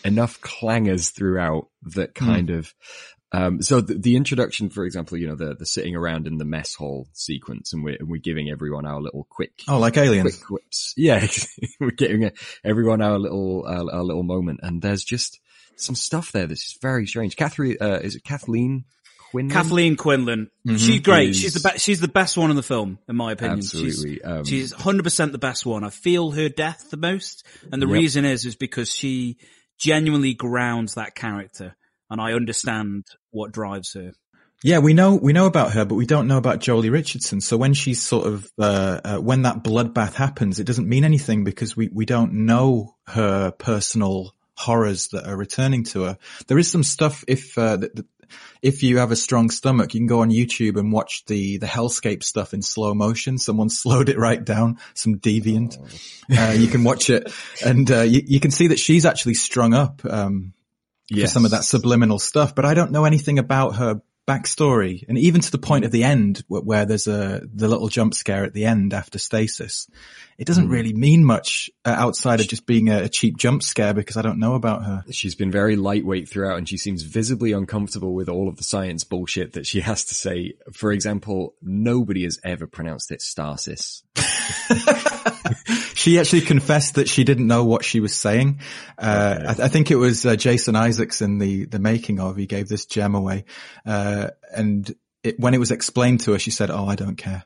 enough clangers throughout that kind of, um, so the, the introduction, for example, you know, the, the sitting around in the mess hall sequence and we're, we're giving everyone our little quick, Oh, like Aliens. quick whips. Yeah, we're giving everyone our little, our, our little moment and there's just some stuff there that's just very strange. Catherine, uh, is it Kathleen Quinlan? Kathleen Quinlan, Mm-hmm. she's great. Is- She's the best. She's the best one in the film, in my opinion. Absolutely. She's, Um, she's 100% the best one. I feel her death the most. And the Yep. reason is, is because she genuinely grounds that character. And I understand what drives her. Yeah, we know we know about her, but we don't know about Joely Richardson. So when she's sort of uh, uh, when that bloodbath happens, it doesn't mean anything because we we don't know her personal horrors that are returning to her. There is some stuff if uh, if you have a strong stomach, you can go on YouTube and watch the the hellscape stuff in slow motion. Someone slowed it right down, some deviant. Uh, you can watch it, and uh, you, you can see that she's actually strung up. Um, for some of that subliminal stuff, but I don't know anything about her backstory. And even to the point of the end where, there's a, the little jump scare at the end after stasis, it doesn't really mean much uh, outside of just being a, a cheap jump scare because I don't know about her. She's been very lightweight throughout and she seems visibly uncomfortable with all of the science bullshit that she has to say. For example, nobody has ever pronounced it stasis. She actually confessed that she didn't know what she was saying. Uh, I, I think it was uh, Jason Isaacs in the, the making of, he gave this gem away. Uh, and it, when it was explained to her, she said, Oh, I don't care.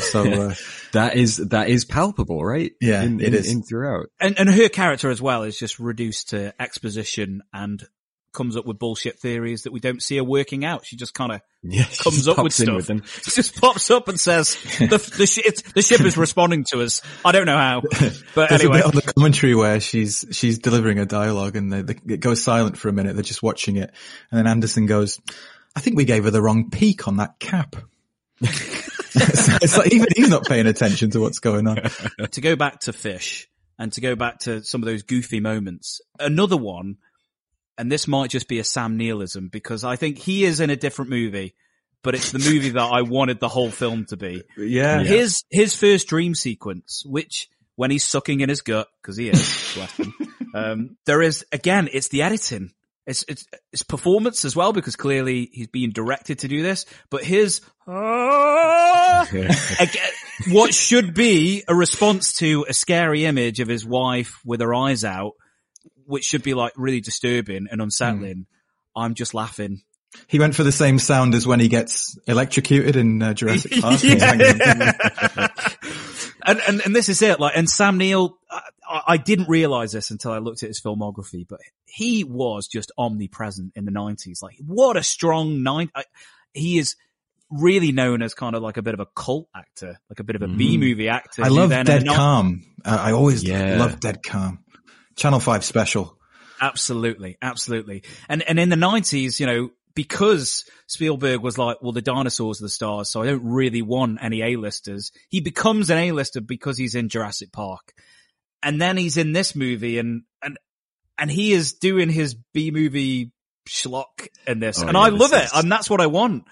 So, uh, That is, that is palpable, right? Yeah, in, it in, is. in throughout. And, and her character as well is just reduced to exposition and comes up with bullshit theories that we don't see her working out. She just kind of Yeah, comes up with stuff. with. She just pops up and says, the, the, sh- it's, the ship is responding to us. I don't know how, but There's anyway. a bit on the commentary where she's she's delivering a dialogue and they, they, it goes silent for a minute. They're just watching it, and then Anderson goes, "I think we gave her the wrong peak on that cap." it's like even he's not paying attention to what's going on. to go back to fish and to go back to some of those goofy moments. Another one, and this might just be a Sam Neillism because I think he is in a different movie, but it's the movie that I wanted the whole film to be. Yeah, His his first dream sequence, which when he's sucking in his gut because he is, bless him, um, there is again, it's the editing. It's, it's, it's performance as well because clearly he's being directed to do this, but his, ah, again, what should be a response to a scary image of his wife with her eyes out, which should be like really disturbing and unsettling. I'm just laughing. he went for the same sound as when he gets electrocuted in uh, Jurassic Park. Yeah. and, and and this is it. Like, and Sam Neill, I, I didn't realize this until I looked at his filmography, but he was just omnipresent in the nineties. Like, what a strong nine. I, he is really known as kind of like a bit of a cult actor, like a bit of a B movie actor. I love Dead the Calm. Uh, I always Yeah. love Dead Calm. Channel Five special. Absolutely, absolutely. And and in the nineties, you know, because Spielberg was like, well, the dinosaurs are the stars, so I don't really want any A-listers. He becomes an A-lister because he's in Jurassic Park. And then he's in this movie and, and, and he is doing his B-movie schlock in this. Oh, and yeah, I love it. And that's what I want.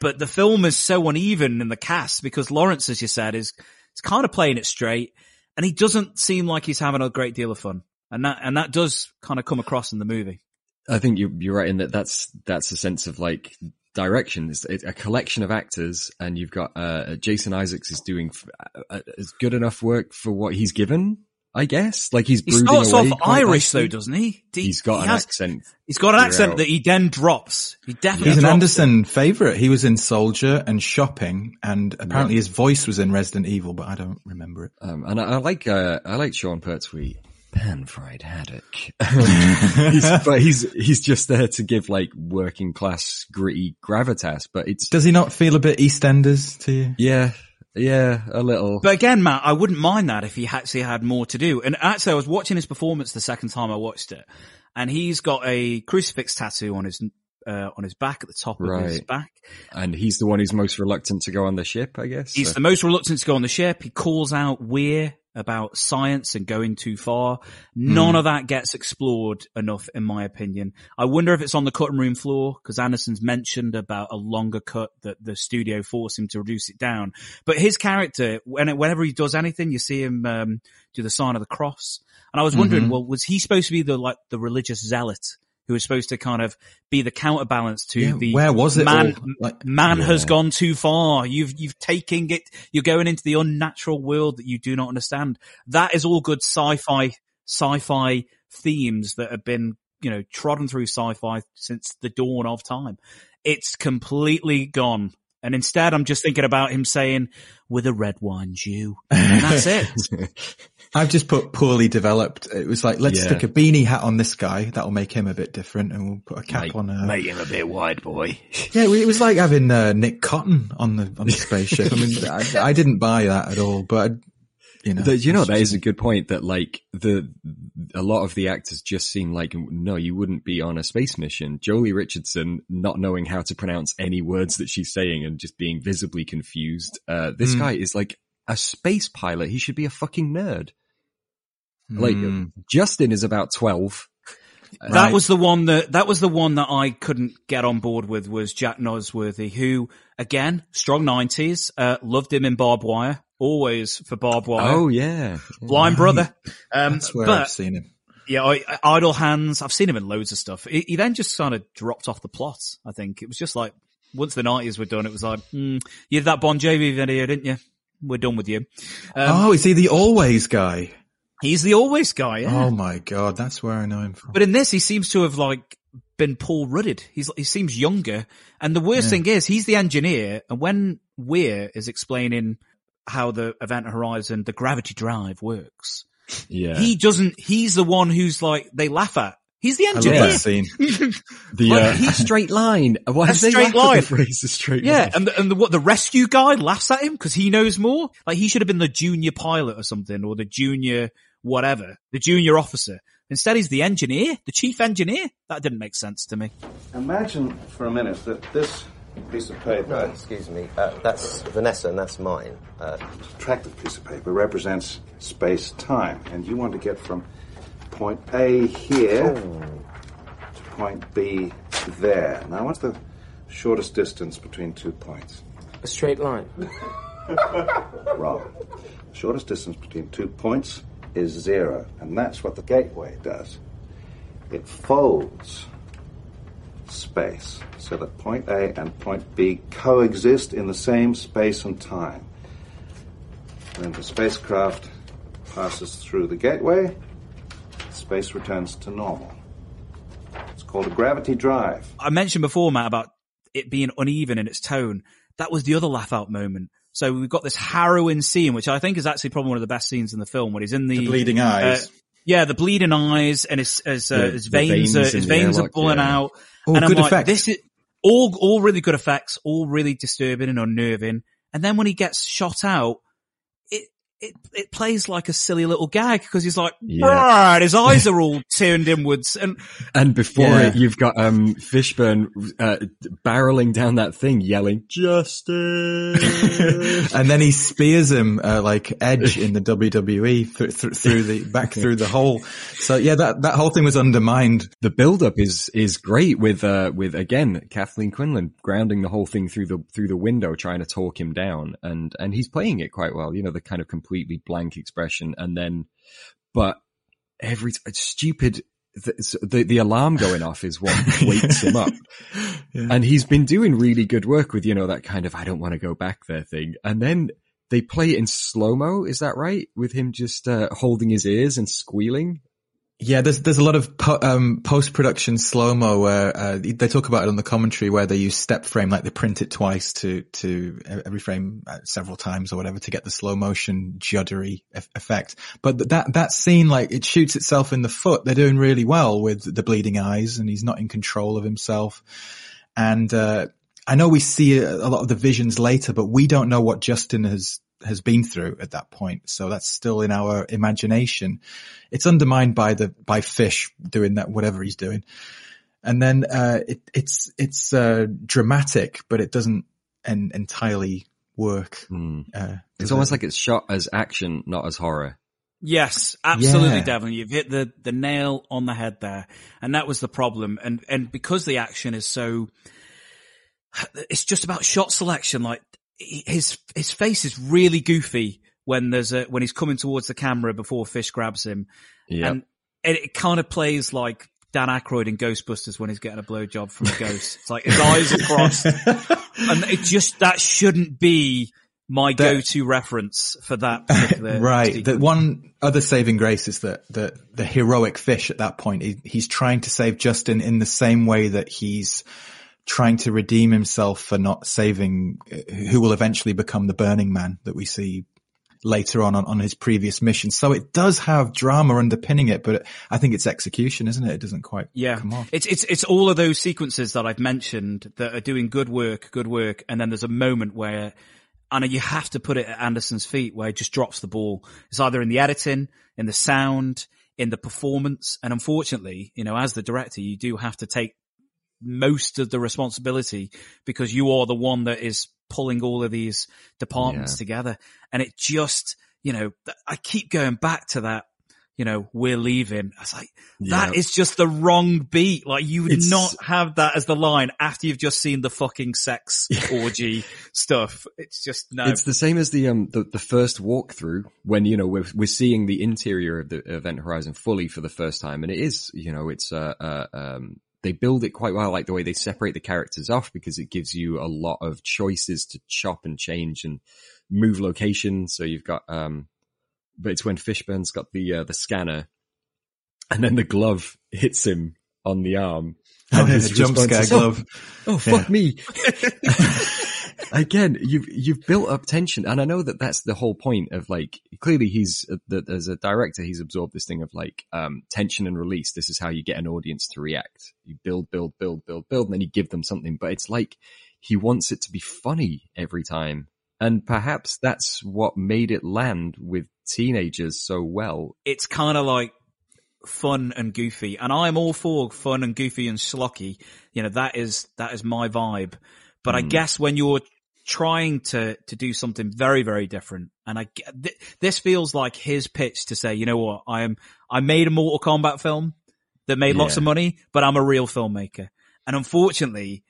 But the film is so uneven in the cast because Laurence, as you said, is He's kind of playing it straight, and he doesn't seem like he's having a great deal of fun. And that and that does kind of come across in the movie. I think you're, you're right in that that's, that's a sense of like direction. It's, it's a collection of actors and you've got, uh, Jason Isaacs is doing f- uh, is good enough work for what he's given, I guess. Like he's He starts away off Irish though, doesn't he? He- He's got he an has- accent. He's got an accent throughout. that he then drops. He definitely He's an drops Anderson favourite. He was in Soldier and Shopping, and apparently his voice was in Resident Evil, but I don't remember it. Um, and I, I like, uh, I like Sean Pertwee. Pan-fried haddock. he's, but he's, he's just there to give like working class gritty gravitas, but it's, Does he not feel a bit EastEnders to you? yeah, yeah, a little. But again, Matt, I wouldn't mind that if he actually had more to do. And actually, I was watching his performance the second time I watched it, and he's got a crucifix tattoo on his uh, on his back at the top of his back. and he's the one who's most reluctant to go on the ship, I guess. He's So- the most reluctant to go on the ship. He calls out Weir about science and going too far. None Hmm. of that gets explored enough, in my opinion. I wonder if it's on the cutting room floor because Anderson's mentioned about a longer cut that the studio forced him to reduce it down. But his character, when, whenever he does anything, you see him um, do the sign of the cross. And I was wondering, Mm-hmm. Mhm. well, was he supposed to be the like the religious zealot? Who was supposed to kind of be the counterbalance to Yeah, the where was it man? Like- man has gone too far. You've you've taken it. You're going into the unnatural world that you do not understand. That is all good sci-fi sci-fi themes that have been you know trodden through sci-fi since the dawn of time. It's completely gone. And instead, I'm just thinking about him saying, "With a red wine jus," and that's it. I've just put poorly developed. It was like, let's Yeah. stick a beanie hat on this guy. That'll make him a bit different and we'll put a cap Make- on her. Make him a bit wide, boy. Yeah, it was like having uh, Nick Cotton on the on the spaceship. I mean, I, I didn't buy that at all, but you know, The- you know, that is a good point that like the, a lot of the actors just seem like, no, you wouldn't be on a space mission. Joely Richardson not knowing how to pronounce any words that she's saying and just being visibly confused. Uh, this Hmm. guy is like a space pilot. He should be a fucking nerd. Like Hmm. Justin is about 12. That Right. was the one that that was the one that I couldn't get on board with was Jack Noseworthy, who again strong nineties, uh, loved him in Barbed Wire, always for Barbed Wire. Oh yeah. blind brother. Um, That's where but I've seen him. yeah, I, I- Idle Hands. I've seen him in loads of stuff. He, he then just kind of dropped off the plot. I think it was just like once the nineties were done, it was like hmm, you did that Bon Jovi video, didn't you? We're done with you. Um, oh, is he the always guy? He's the always guy. Yeah. Oh my god, that's where I know him from. But in this, he seems to have like been Paul Rudded. He's he seems younger, and the worst thing is he's the engineer. And when Weir is explaining how the Event Horizon, the gravity drive works, Yeah. he doesn't. He's the one who's like they laugh at. He's the I love engineer. that scene. the, Like, uh, he's straight line. Why A have straight laughed at line. the phrase a straight Yeah, line? and the, and the, what the rescue guy laughs at him because he knows more. Like he should have been the junior pilot or something, or the junior whatever, the junior officer. Instead, he's the engineer, the chief engineer. That didn't make sense to me. Imagine for a minute that this piece of paper, No, excuse me. Uh, that's Vanessa and that's mine. Uh, attractive piece of paper, represents space time, and you want to get from point A here to point B there. Now, what's the shortest distance between two points? a straight line. Wrong. Shortest distance between two points is zero, and that's what the gateway does. It folds space so that point A and point B coexist in the same space and time. When the spacecraft passes through the gateway, space returns to normal. It's called a gravity drive. I mentioned before, Matt, about it being uneven in its tone. That was the other laugh out moment. So we've got this harrowing scene, which I think is actually probably one of the best scenes in the film, when he's in the, The bleeding eyes. uh, yeah, the bleeding eyes, and his his, uh, The- his veins, veins are, his the veins are airlock, pulling yeah. out. Oh, and I'm good like, effects. this is all all really good effects, all really disturbing and unnerving. And then when he gets shot out, it it, it plays like a silly little gag because he's like, Yeah. His eyes are all turned inwards. And And before Yeah. it, you've got um, Fishburne uh, barreling down that thing, yelling "Justice!" and then he spears him uh, like Edge in the WWE through, through, through the back through the hole. So yeah, that that whole thing was undermined. the build up is is great with uh with again Kathleen Quinlan grounding the whole thing through the through the window trying to talk him down and and he's playing it quite well you know the kind of completely blank expression and then but every stupid the, the the alarm going off is what wakes him up. Yeah. and he's been doing really good work with you know that kind of I don't want to go back there thing. And then they play it in slow mo is that right? With him just uh, holding his ears and squealing Yeah, there's there's a lot of po- um, post production slow mo where uh, they talk about it on the commentary where they use step frame, like they print it twice to to every frame uh, several times or whatever to get the slow motion juddery eff- effect. But that that scene, like it shoots itself in the foot. They're doing really well with the bleeding eyes, and he's not in control of himself. And uh, I know we see a lot of the visions later, but we don't know what Justin has has been through at that point. So that's still in our imagination. It's undermined by the by Fish doing that whatever he's doing, and then uh, it, it's it's uh, dramatic, but it doesn't en- entirely work. Hmm. Uh, It's almost it? like it's shot as action, not as horror. Yes, absolutely, Yeah. Devon. You've hit the, the nail on the head there. And that was the problem. And, and because the action is so, it's just about shot selection. Like his, his face is really goofy when there's a, when he's coming towards the camera before Fish grabs him. Yeah. And it, it kind of plays like Dan Aykroyd in Ghostbusters when he's getting a blowjob from a ghost. It's like his eyes are crossed. and it just, that shouldn't be my That- go-to reference for that particular right. sequence. The one other saving grace is that the the heroic fish at that point. He, he's trying to save Justin in the same way that he's trying to redeem himself for not saving who will eventually become the Burning Man that we see later on, on on his previous mission. So it does have drama underpinning it, but I think it's execution, isn't it? It doesn't quite Yeah, come off. it's it's it's all of those sequences that I've mentioned that are doing good work, good work, and then there's a moment where, I know you have to put it at Anderson's feet where he just drops the ball. It's either in the editing, in the sound, in the performance, and unfortunately, you know, as the director, you do have to take most of the responsibility because you are the one that is pulling all of these departments Yeah. together, and it just, you know, I keep going back to that. You know, we're leaving. I was like, that Yeah. is just the wrong beat. Like you would It's- not have that as the line after you've just seen the fucking sex orgy stuff. It's just no. It's the same as the um the, the first walkthrough when you know we're we're seeing the interior of the Event Horizon fully for the first time, and it is you know it's uh, uh um they build it quite well, like the way they separate the characters off because it gives you a lot of choices to chop and change and move location. So you've got um, but it's when Fishburne's got the uh, the scanner, and then the glove hits him on the arm. Oh, And yeah, his jump scare is, "Oh, glove. oh fuck me again you've you've built up tension and i know that that's the whole point of like clearly he's that as a director he's absorbed this thing of like um tension and release this is how you get an audience to react you build build build build build and then you give them something but it's like he wants it to be funny every time and perhaps that's what made it land with teenagers so well it's kind of like fun and goofy, and I'm all for fun and goofy and schlocky. You know, that is that is my vibe. But I Mm. guess when you're trying to to do something very very different, and I get- th- this feels like his pitch to say, you know what, I am I made a Mortal Kombat film that made lots of money, but I'm a real filmmaker, and unfortunately,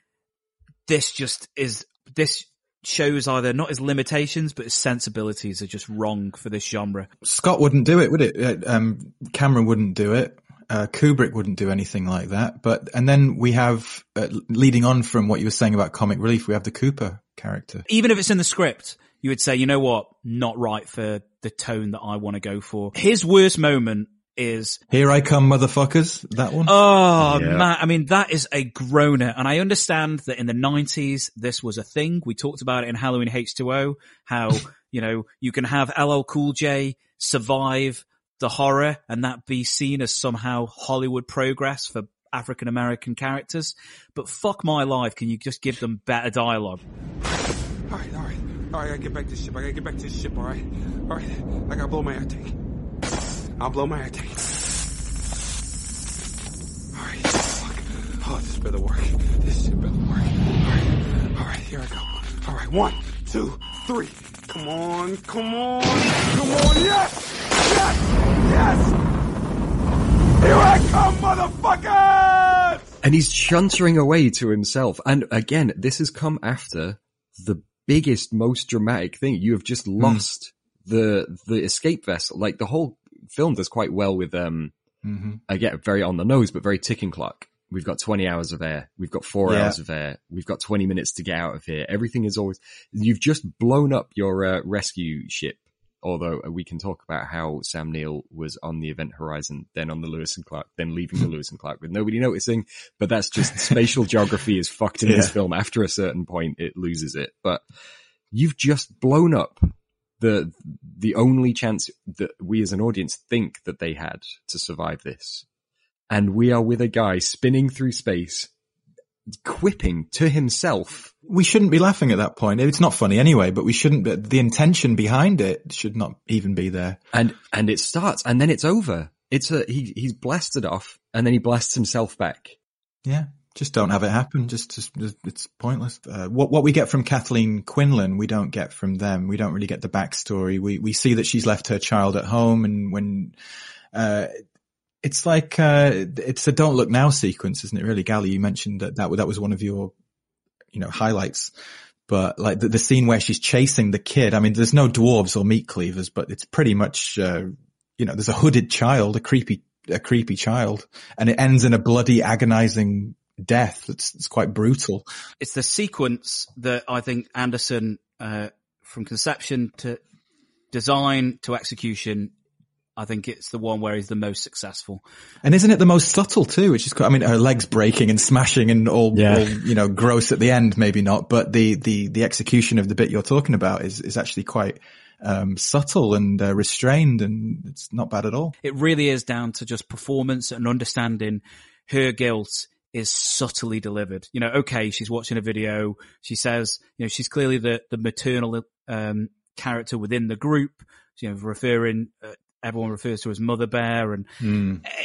this just is this shows either not his limitations but his sensibilities are just wrong for this genre. Scott wouldn't do it, would it? Uh, Um, Cameron wouldn't do it. Uh, Kubrick wouldn't do anything like that. But and then we have uh, leading on from what you were saying about comic relief, we have the Cooper character. even if it's in the script, you would say, you know what, not right for the tone that I want to go for. His worst moment is, Here I come, motherfuckers. That one. oh Yeah. man, I mean, that is a groaner. And I understand that in the nineties, this was a thing. We talked about it in Halloween H2O, how, you know, you can have LL Cool J survive the horror and that be seen as somehow Hollywood progress for African American characters. But fuck my life, can you just give them better dialogue? All right, all right. All right, I gotta get back to the ship. I gotta get back to the ship. All right, all right. I gotta blow my air tank. I'll blow my air tank. All right, fuck. Oh, this better work. This shit better work. All right, all right. Here I go. All right, one, two, three. Come on, come on, come on. Yes, yes, yes. Here I come, motherfuckers! And he's chuntering away to himself. And again, this has come after the biggest, most dramatic thing. You have just lost the, the escape vessel. Like the whole film does quite well with, um, hmm I get very on the nose, but very ticking clock. We've got 20 hours of air. We've got four Yeah. hours of air. We've got 20 minutes to get out of here. Everything is always, you've just blown up your uh, rescue ship. Although uh, we can talk about how Sam Neill was on the Event Horizon, then on the Lewis and Clark, then leaving the Lewis and Clark with nobody noticing. But that's just spatial geography is fucked in this film. After a certain point, it loses it. But you've just blown up the the only chance that we as an audience think that they had to survive this. And we are with a guy spinning through space, quipping to himself. We shouldn't be laughing at that point. It's not funny anyway, but we shouldn't. Be, the intention behind it should not even be there. And and it starts and then it's over. It's a he he's blasted off and then he blasts himself back. Yeah, just don't have it happen. Just, just, just it's pointless. Uh, what what we get from Kathleen Quinlan, we don't get from them. We don't really get the backstory. We we see that she's left her child at home, and when uh, it's like uh, it's a don't look now sequence, isn't it? Really, Gali, you mentioned that that that was one of your you know highlights. But like the, the scene where she's chasing the kid, I mean, there's no dwarves or meat cleavers, but it's pretty much, uh, you know, there's a hooded child, a creepy, a creepy child, and it ends in a bloody, agonizing death. It's, it's quite brutal. It's the sequence that I think Anderson, uh, from conception to design to execution, I think it's the one where he's the most successful. And isn't it the most subtle too? Which is, quite, I mean, her legs breaking and smashing and all, Yeah. all, you know, gross at the end, maybe not, but the, the, the execution of the bit you're talking about is, is actually quite, um, subtle and uh, restrained and it's not bad at all. It really is down to just performance and understanding her guilt is subtly delivered. You know, okay, she's watching a video. She says, you know, she's clearly the, the maternal, um, character within the group, you know, referring, uh, everyone refers to as Mother Bear and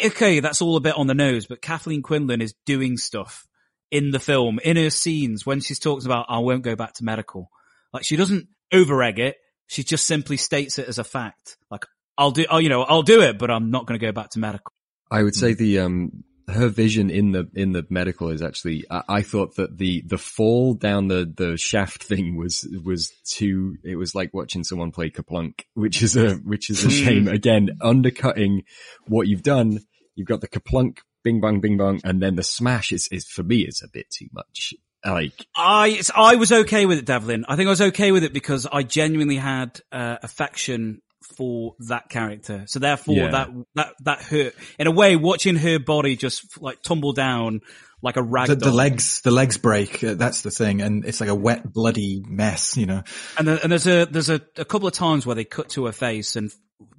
okay, that's all a bit on the nose, but Kathleen Quinlan is doing stuff in the film, in her scenes when she's talking about, I won't go back to medical. Like she doesn't over egg it. She just simply states it as a fact. Like, I'll do, oh, you know, I'll do it, but I'm not going to go back to medical. I would say the um her vision in the in the medical is actually I, I thought that the the fall down the the shaft thing was was too it was like watching someone play KerPlunk, which is a which is a shame. Again, undercutting what you've done. You've got the KerPlunk, bing bang bing bang and then the smash is is for me is a bit too much. Like I, I was okay with it, Devlin. I think I was okay with it because I genuinely had, uh, affection for that character. So therefore Yeah. that, that, that hurt. In a way, watching her body just like tumble down like a rag The, the legs, the legs break. Uh, that's the thing. And it's like a wet, bloody mess, you know. And, the, and there's a there's a, a couple of times where they cut to her face, and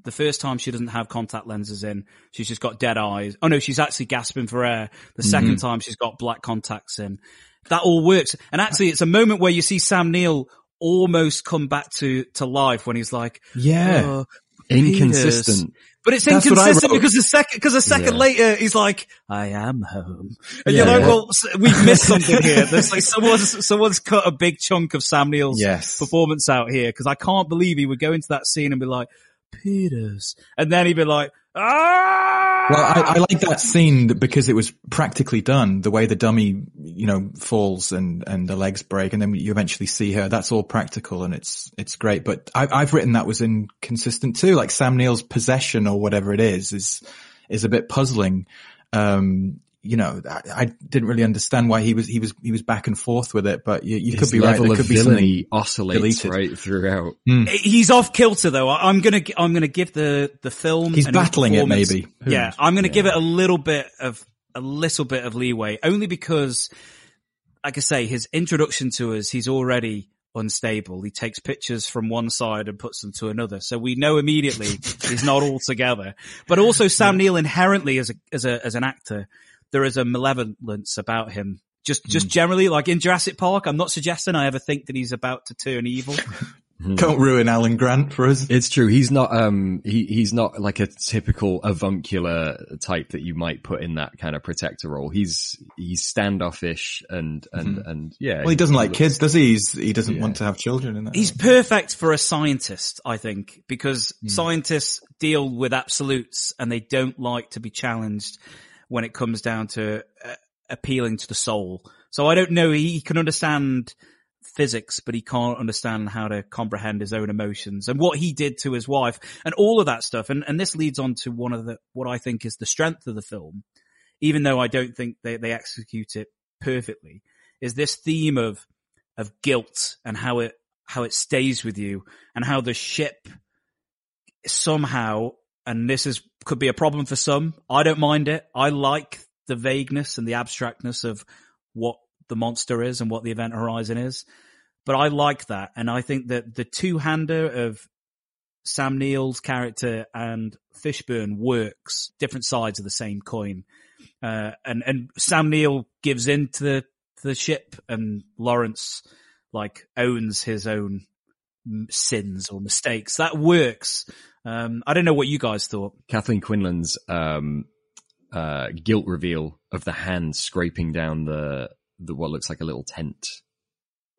the first time she doesn't have contact lenses in, she's just got dead eyes. Oh no, she's actually gasping for air. The 2nd time she's got black contacts in. That all works, and actually, it's a moment where you see Sam Neill almost come back to to life when he's like, Yeah. "Oh, inconsistent. Peters." But it's That's inconsistent because the second, because a second Yeah. later he's like, I am home. And Yeah. you're like, well, we've missed something here. There's like someone's, someone's cut a big chunk of Sam Neill's Yes. performance out here because I can't believe he would go into that scene and be like, Peters. And then he'd be like, Well, I, I like that scene because it was practically done. The way the dummy, you know, falls and, and the legs break and then you eventually see her. That's all practical and it's, it's great. But I, I've written that was inconsistent too. Like Sam Neill's possession or whatever it is, is, is a bit puzzling. Um, you know, I, I didn't really understand why he was, he was, he was back and forth with it, but you, you could be right. level There of could be villainy something. oscillates deleted. right throughout. Hmm. he's off kilter though. I- I'm gonna, I'm gonna give the, the film. He's and battling it, maybe. Who Yeah. knows? I'm gonna give it a little bit of, a little bit of leeway only because, like I say, his introduction to us, he's already unstable. He takes pictures from one side and puts them to another. So we know immediately he's not all together. But also Sam Neill inherently as a, as a, as an actor, there is a malevolence about him. Just, just generally, like in Jurassic Park, I'm not suggesting I ever think that he's about to turn evil, Don't ruin Alan Grant for us. It's true. He's not, um, he, he's not like a typical avuncular type that you might put in that kind of protector role. He's, he's standoffish and, and, Mhm. and yeah. Well, he doesn't like looks- kids, does he? He's, he doesn't Yeah. want to have children in that. He's perfect for a scientist, I think, because Hmm. scientists deal with absolutes and they don't like to be challenged when it comes down to uh, appealing to the soul. So I don't know. He can understand physics, but he can't understand how to comprehend his own emotions and what he did to his wife and all of that stuff. And, and this leads on to one of the, what I think is the strength of the film, even though I don't think they, they execute it perfectly, is this theme of, of guilt and how it, how it stays with you and how the ship somehow, and this is, could be a problem for some. I don't mind it. I like the vagueness and the abstractness of what the monster is and what the event horizon is. But I like that. And I think that the two hander of Sam Neill's character and Fishburne works different sides of the same coin. Uh, and, and Sam Neill gives in to the, to the ship and Laurence like owns his own sins or mistakes. That works. Um, I don't know what you guys thought. Kathleen Quinlan's, um, uh, guilt reveal of the hand scraping down the, the, what looks like a little tent.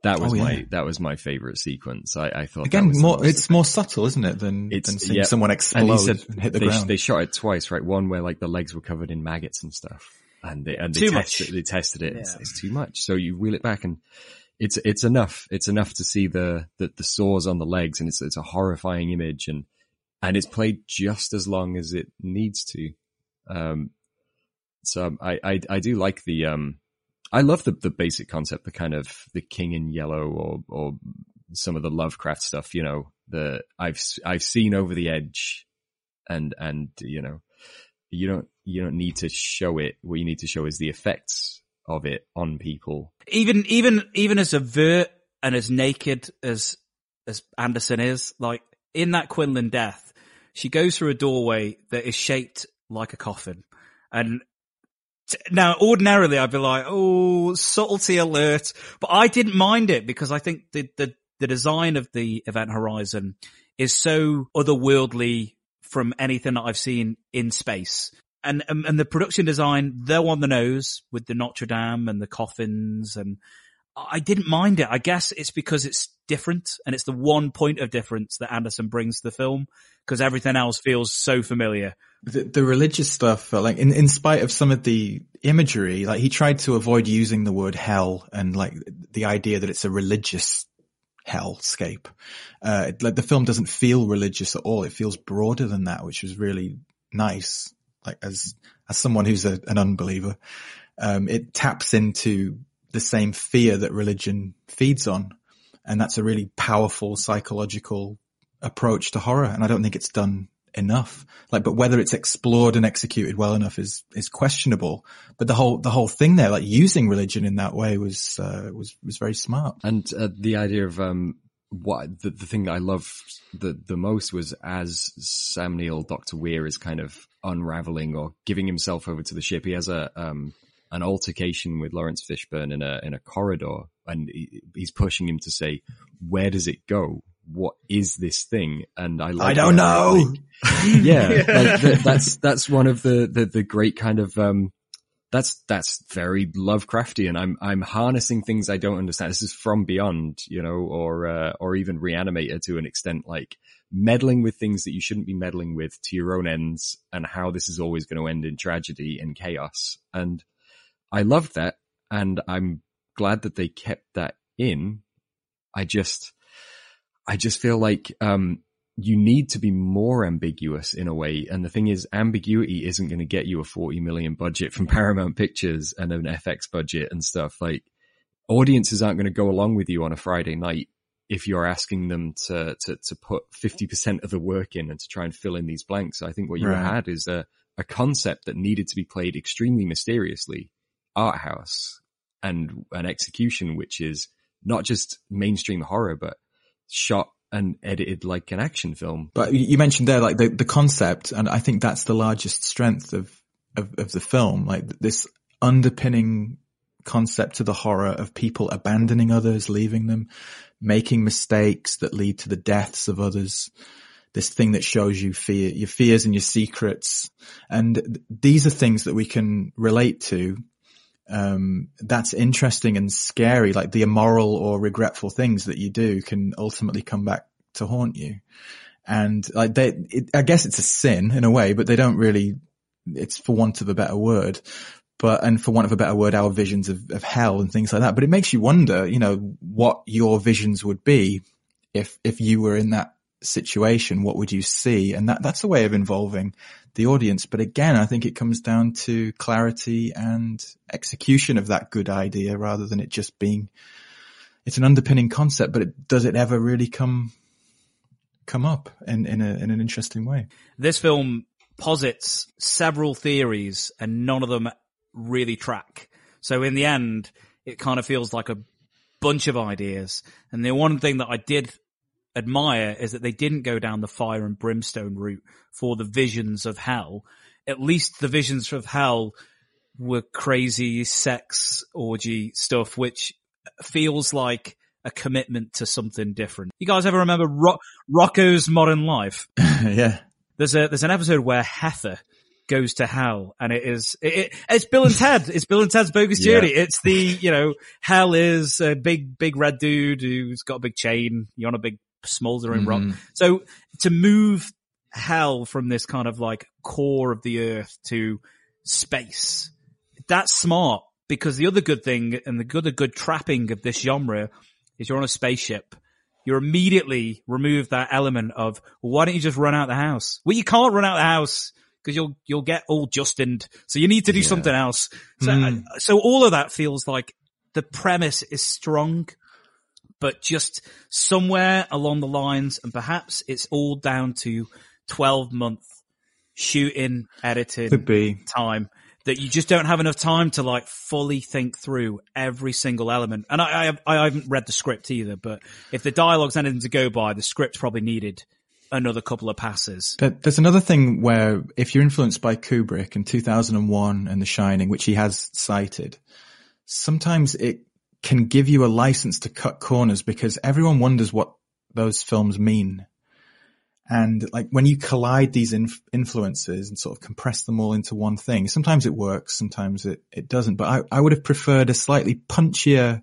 That was Oh, yeah. my, that was my favorite sequence. I, I thought Again, more, it's more subtle, isn't it, than, It's than seeing yeah. someone And explode he and, said hit the they, ground. they shot it twice, right? One where like the legs were covered in maggots and stuff, and they and they Too tested much. they tested it. It's, Yeah. it's too much. So you wheel it back, and it's it's enough. It's enough to see the the, the sores on the legs, and it's it's a horrifying image, and and it's played just as long as it needs to. Um, so I I I do like the um. I love the the basic concept, the kind of the king in yellow or or some of the Lovecraft stuff. You know, the I've I've seen over the edge, and and you know, you don't you don't need to show it. What you need to show is the effects of it on people. even even even as avert and as naked as as Anderson is, like in that Quinlan death, she goes through a doorway that is shaped like a coffin, and t- now ordinarily I'd be like, oh, subtlety alert, but I didn't mind it because I think the the the design of the Event Horizon is so otherworldly from anything that I've seen in space. And, and and the production design, they're on the nose with the Notre Dame and the coffins, and I didn't mind it. I guess it's because it's different, and it's the one point of difference that Anderson brings to the film, because everything else feels so familiar. the, the religious stuff, uh, like in, in spite of some of the imagery, like he tried to avoid using the word hell and like the idea that it's a religious hellscape. Uh, like the film doesn't feel religious at all. It feels broader than that, which was really nice. Like as, as someone who's a, an unbeliever, um, it taps into the same fear that religion feeds on. And that's a really powerful psychological approach to horror. And I don't think it's done enough. Like, but whether it's explored and executed well enough is, is questionable. But the whole, the whole thing there, like using religion in that way was, uh, was, was very smart. And uh, the idea of um, what the, the thing that I loved the the most was as Sam Neill, Doctor Weir, is kind of unraveling or giving himself over to the ship. He has a um, an altercation with Laurence Fishburne in a in a corridor, and he, he's pushing him to say, "Where does it go? What is this thing?" And I like I don't know. like, yeah, like th- that's that's one of the the, the great kind of um, that's that's very Lovecraftian. I'm I'm harnessing things I don't understand. This is from beyond, you know, or uh, or even Reanimator to an extent, like meddling with things that you shouldn't be meddling with to your own ends, and how this is always going to end in tragedy and chaos. And I loved that, and I'm glad that they kept that in. I just, I just feel like um, you need to be more ambiguous in a way. And the thing is, ambiguity isn't going to get you a 40 million budget from Paramount Pictures and an FX budget and stuff. Like audiences aren't going to go along with you on a Friday night if you're asking them to, to, to put 50% of the work in and to try and fill in these blanks. I think what you Right. had is a, a concept that needed to be played extremely mysteriously, art house and an execution, which is not just mainstream horror, but shot and edited like an action film. But you mentioned there, like the, the concept, and I think that's the largest strength of, of, of the film, like this underpinning concept to the horror of people abandoning others, leaving them, making mistakes that lead to the deaths of others. This thing that shows you fear, your fears and your secrets. And these are things that we can relate to. Um, that's interesting and scary. Like the immoral or regretful things that you do can ultimately come back to haunt you. And like they, it, I guess it's a sin in a way, but they don't really, it's for want of a better word but and for want of a better word, our visions of, of hell and things like that. But it makes you wonder, you know, what your visions would be if if you were in that situation. What would you see? And that that's a way of involving the audience. But again, I think it comes down to clarity and execution of that good idea, rather than it just being. It's an underpinning concept, but it, does it ever really come come up in in, a, in an interesting way? This film posits several theories, and none of them really track. So in the end, it kind of feels like a bunch of ideas. And the one thing that I did admire is that they didn't go down the fire and brimstone route for the visions of hell. At least the visions of hell were crazy sex orgy stuff, which feels like a commitment to something different. You guys ever remember Ro- Rocko's Modern Life? yeah. There's a there's an episode where Heffer goes to hell and it is it, it, it's bill and ted it's bill and ted's bogus journey yeah. it's the you know hell is a big big red dude who's got a big chain you're on a big smoldering mm-hmm. rock so to move hell from this kind of like core of the earth to space that's smart because the other good thing and the good, the good trapping of this genre is you're on a spaceship you immediately remove that element of well, why don't you just run out the house? Well, you can't run out the house because you'll you'll get all Justined. So you need to do yeah. something else. So mm. so all of that feels like the premise is strong, but just somewhere along the lines, and perhaps it's all down to twelve month shooting, editing Could be. time that you just don't have enough time to like fully think through every single element. And I, I, I haven't read the script either, but if the dialogue's anything to go by, the script probably needed another couple of passes. But There's another thing where if you're influenced by Kubrick in 2001 and The Shining, which he has cited, sometimes it can give you a license to cut corners because everyone wonders what those films mean. And like when you collide these inf- influences and sort of compress them all into one thing, sometimes it works, sometimes it, it doesn't. But I, I would have preferred a slightly punchier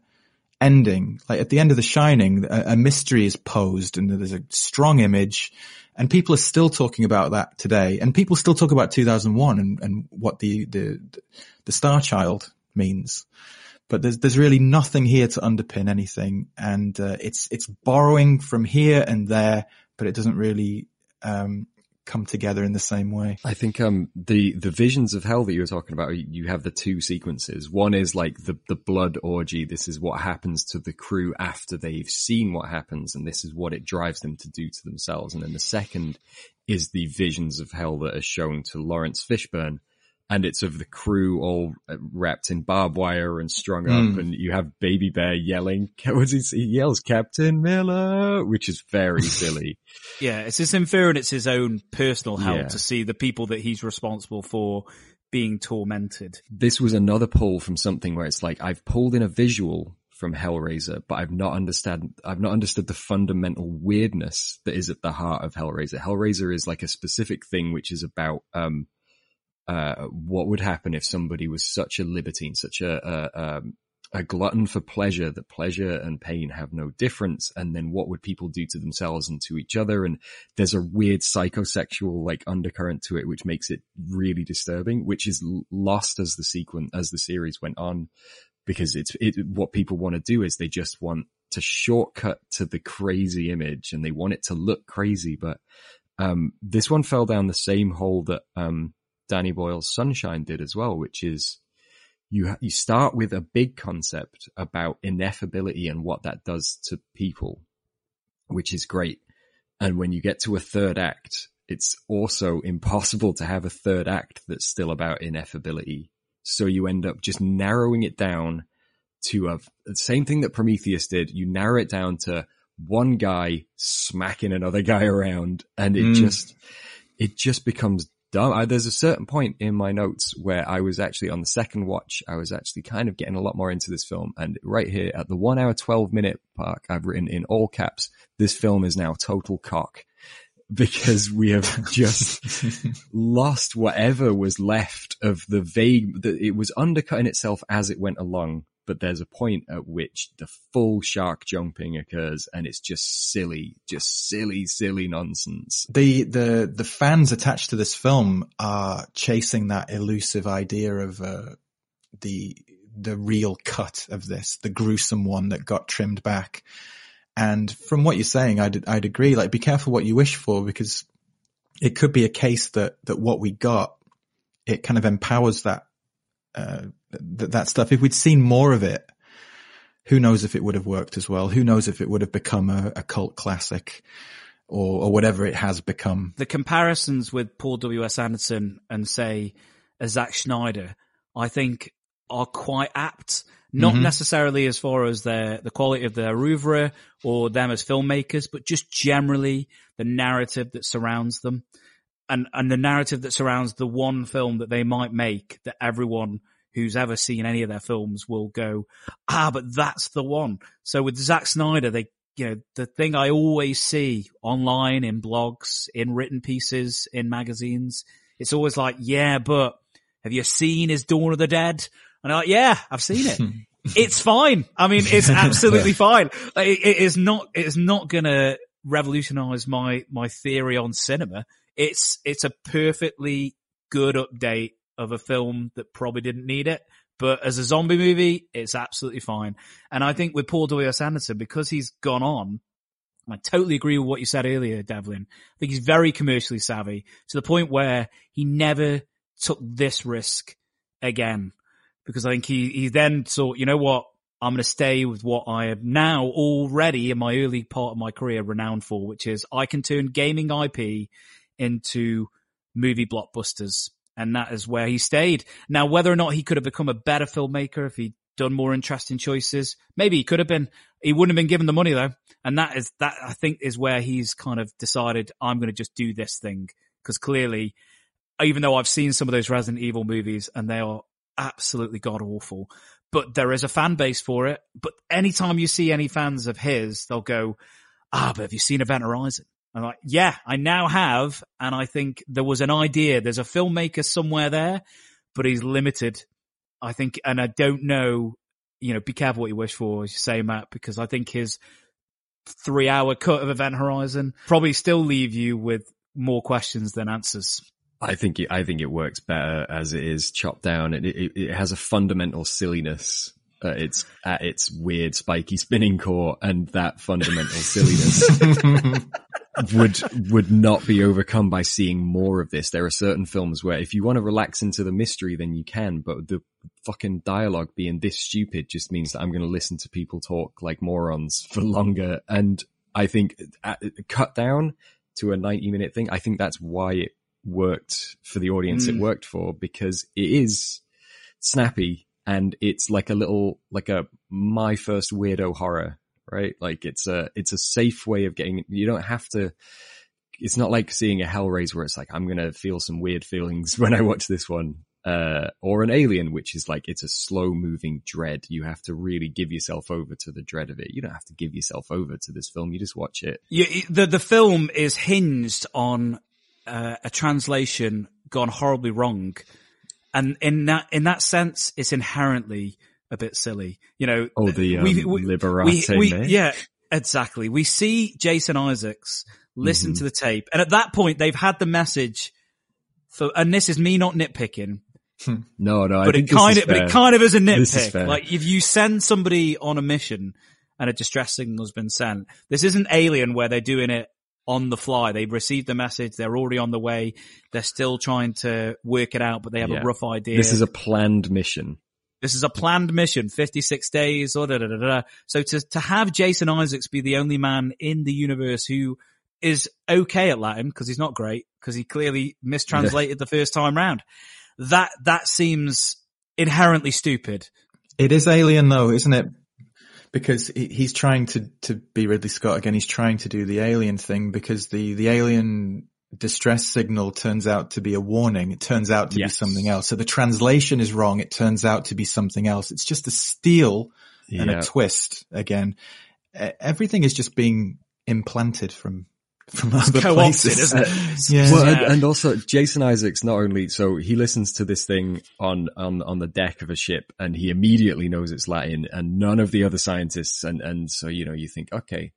ending. Like at the end of The Shining, a, a, mystery is posed and there's a strong image and people are still talking about that today. And people still talk about 2001 and, and what the, the, the star child means. But there's, there's really nothing here to underpin anything. And, uh, it's, it's borrowing from here and there, but it doesn't really, um, come together in the same way. I think um the the visions of hell that you were talking about, you have the two sequences. One is like the the blood orgy. This is what happens to the crew after they've seen what happens, and this is what it drives them to do to themselves. And then the second is the visions of hell that are shown to Laurence Fishburne and it's of the crew all uh, wrapped in barbed wire and strung mm. up, and you have Baby Bear yelling. What does he, he yells? Captain Miller, which is very silly. yeah, it's his infer and it's his own personal hell yeah. to see the people that he's responsible for being tormented. This was another pull from something where it's like I've pulled in a visual from Hellraiser, but I've not understand I've not understood the fundamental weirdness that is at the heart of Hellraiser. Hellraiser is like a specific thing which is about um uh, what would happen if somebody was such a libertine, such a, a, a, glutton for pleasure that pleasure and pain have no difference. And then what would people do to themselves and to each other? And there's a weird psychosexual like undercurrent to it, which makes it really disturbing, which is lost as the sequence, as the series went on, because it's, it, what people want to do is they just want to shortcut to the crazy image and they want it to look crazy. But, um, this one fell down the same hole that, um, Danny Boyle's Sunshine did as well, which is you you start with a big concept about ineffability and what that does to people, which is great. And when you get to a third act, it's also impossible to have a third act that's still about ineffability. So you end up just narrowing it down to a the same thing that Prometheus did. You narrow it down to one guy smacking another guy around and it mm. just, it just becomes dumb. I, there's a certain point in my notes where I was actually on the second watch, I was actually kind of getting a lot more into this film. And right here at the one hour, 12 minute mark, I've written in all caps, this film is now total cock because we have just lost whatever was left of the vague, that it was undercutting itself as it went along. But there's a point at which the full shark jumping occurs and it's just silly, just silly, silly nonsense. The, the, the fans attached to this film are chasing that elusive idea of, uh, the, the real cut of this, the gruesome one that got trimmed back. And from what you're saying, I'd, I'd agree. Like, be careful what you wish for because it could be a case that, that what we got, it kind of empowers that, uh, th- that stuff. If we'd seen more of it, who knows if it would have worked as well? Who knows if it would have become a, a cult classic or, or whatever it has become? The comparisons with Paul W.S. Anderson and say a Zack Snyder, I think are quite apt. Not Mhm. necessarily as far as their, the quality of their oeuvre or them as filmmakers, but just generally the narrative that surrounds them and, and the narrative that surrounds the one film that they might make that everyone who's ever seen any of their films will go, ah, but that's the one. So with Zack Snyder, they, you know, the thing I always see online in blogs, in written pieces, in magazines, it's always like, yeah, but have you seen his Dawn of the Dead? And I'm like, yeah, I've seen it. it's fine. I mean, it's absolutely fine. Like, It, it is not, it is not gonna revolutionize my, my theory on cinema. It's, it's a perfectly good update of a film that probably didn't need it. But as a zombie movie, it's absolutely fine. And I think with Paul W.S. Anderson, because he's gone on, I totally agree with what you said earlier, Devlin. I think he's very commercially savvy to the point where he never took this risk again. Because I think he, he then thought, you know what? I'm going to stay with what I am now already in my early part of my career renowned for, which is I can turn gaming IP into movie blockbusters. And that is where he stayed. Now, whether or not he could have become a better filmmaker if he'd done more interesting choices, maybe he could have been. He wouldn't have been given the money though. And that is, that I think is where he's kind of decided, I'm going to just do this thing. Cause clearly, even though I've seen some of those Resident Evil movies and they are absolutely god awful, but there is a fan base for it. But anytime you see any fans of his, they'll go, ah, but have you seen Event Horizon? I'm like, yeah, I now have. And I think there was an idea. There's a filmmaker somewhere there, but he's limited. I think, and I don't know, you know, be careful what you wish for, as you say, Matt, because I think his three hour cut of Event Horizon probably still leave you with more questions than answers. I think it, I think it works better as it is chopped down. It, it, it has a fundamental silliness. Uh, it's at its weird spiky spinning core and that fundamental silliness would, would not be overcome by seeing more of this. There are certain films where if you want to relax into the mystery, then you can, but the fucking dialogue being this stupid just means that I'm going to listen to people talk like morons for longer. And I think uh, cut down to a 90 minute thing. I think that's why it worked for the audience it Mm. worked for because it is snappy and it's like a little like a my first weirdo horror right? Like it's a it's a safe way of getting you don't have to it's not like seeing a hellraiser where it's like i'm gonna feel some weird feelings when i watch this one uh or an alien which is like it's a slow moving dread. You have to really give yourself over to the dread of it. You don't have to give yourself over to this film. You just watch it. You, the the film is hinged on uh, a translation gone horribly wrong, and in that in that sense, it's inherently a bit silly. You know, oh the um, we- we- liberate we, we, yeah, exactly. We see Jason Isaacs listen Mhm. to the tape, and at that point, they've had the message. For, and this is me not nitpicking, no no I but it kind is of, but it kind of is a is nitpick. fair. Like if you send somebody on a mission and a distress signal's been sent, this isn't Alien where they're doing it on the fly. They've received the message. They're already on the way. They're still trying to work it out, but they have Yeah. a rough idea. this is a planned mission This is a planned mission, 56 days, oh, or da, da, da, da. So to, to have Jason Isaacs be the only man in the universe who is okay at Latin, because he's not great, because he clearly mistranslated the first time round. That, that seems inherently stupid. It is Alien though, isn't it? Because he's trying to, to be Ridley Scott again. He's trying to do the Alien thing because the, the Alien distress signal turns out to be a warning. It turns out to Yes. be something else. So the translation is wrong. It turns out to be something else. It's just a steal and a twist again. Everything is just being implanted from from other co-opted, places. isn't it? Yeah. Well, Yeah. and, and also Jason Isaacs not only so he listens to this thing on on on the deck of a ship and he immediately knows it's Latin and none of the other scientists and and so you know you think okay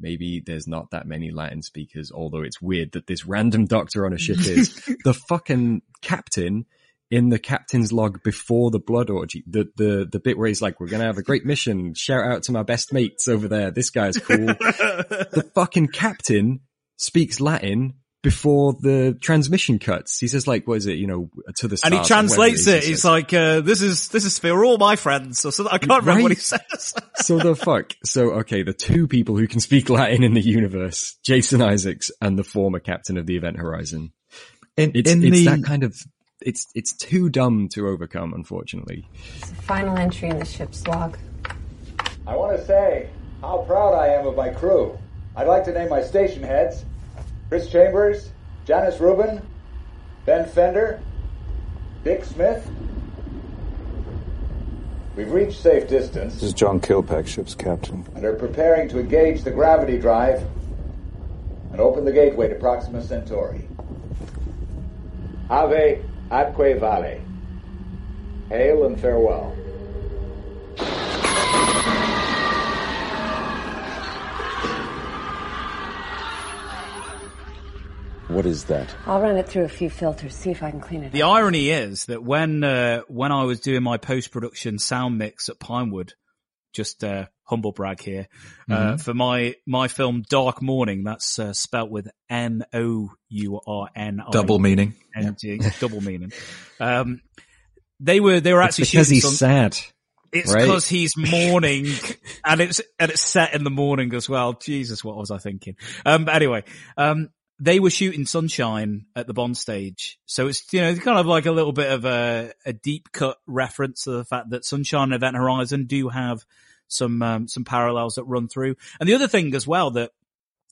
maybe there's not that many Latin speakers although it's weird that this random doctor on a ship is the fucking captain in the captain's log before the blood orgy. The the the bit where he's like we're gonna have a great mission. Shout out to my best mates over there. This guy's cool. The fucking captain speaks Latin before the transmission cuts. He says like, what is it, you know, to the and he stars or whatever translates it. he He's like, uh, "This is this is for all my friends." Or something. I can't remember what he says. so the fuck. So okay, the two people who can speak Latin in the universe, Jason Isaacs and the former captain of the Event Horizon. In, It's in it's the that kind of it's it's too dumb to overcome, unfortunately. The final entry in the ship's log. I want to say how proud I am of my crew. I'd like to name my station heads Chris Chambers, Janice Rubin, Ben Fender, Dick Smith. We've reached safe distance This is John Kilpack, ship's captain. and are preparing to engage the gravity drive and open the gateway to Proxima Centauri. Ave atque vale. Hail and farewell. What is that? I'll run it through a few filters, see if I can clean it The up. irony is that when uh, when I was doing my post production sound mix at Pinewood, just uh, humble brag here uh, for my my film Dark Mourning. That's uh, spelt with M O U R N. double meaning. and double meaning. Um, they were they were It's actually because he's some- sad. It's right? because he's mourning, and it's and it's set in the morning as well. Jesus, what was I thinking? Um, anyway, um, they were shooting Sunshine at the Bond stage, so it's you know it's kind of like a little bit of a a deep cut reference to the fact that Sunshine and Event Horizon do have some um, some parallels that run through. And the other thing as well that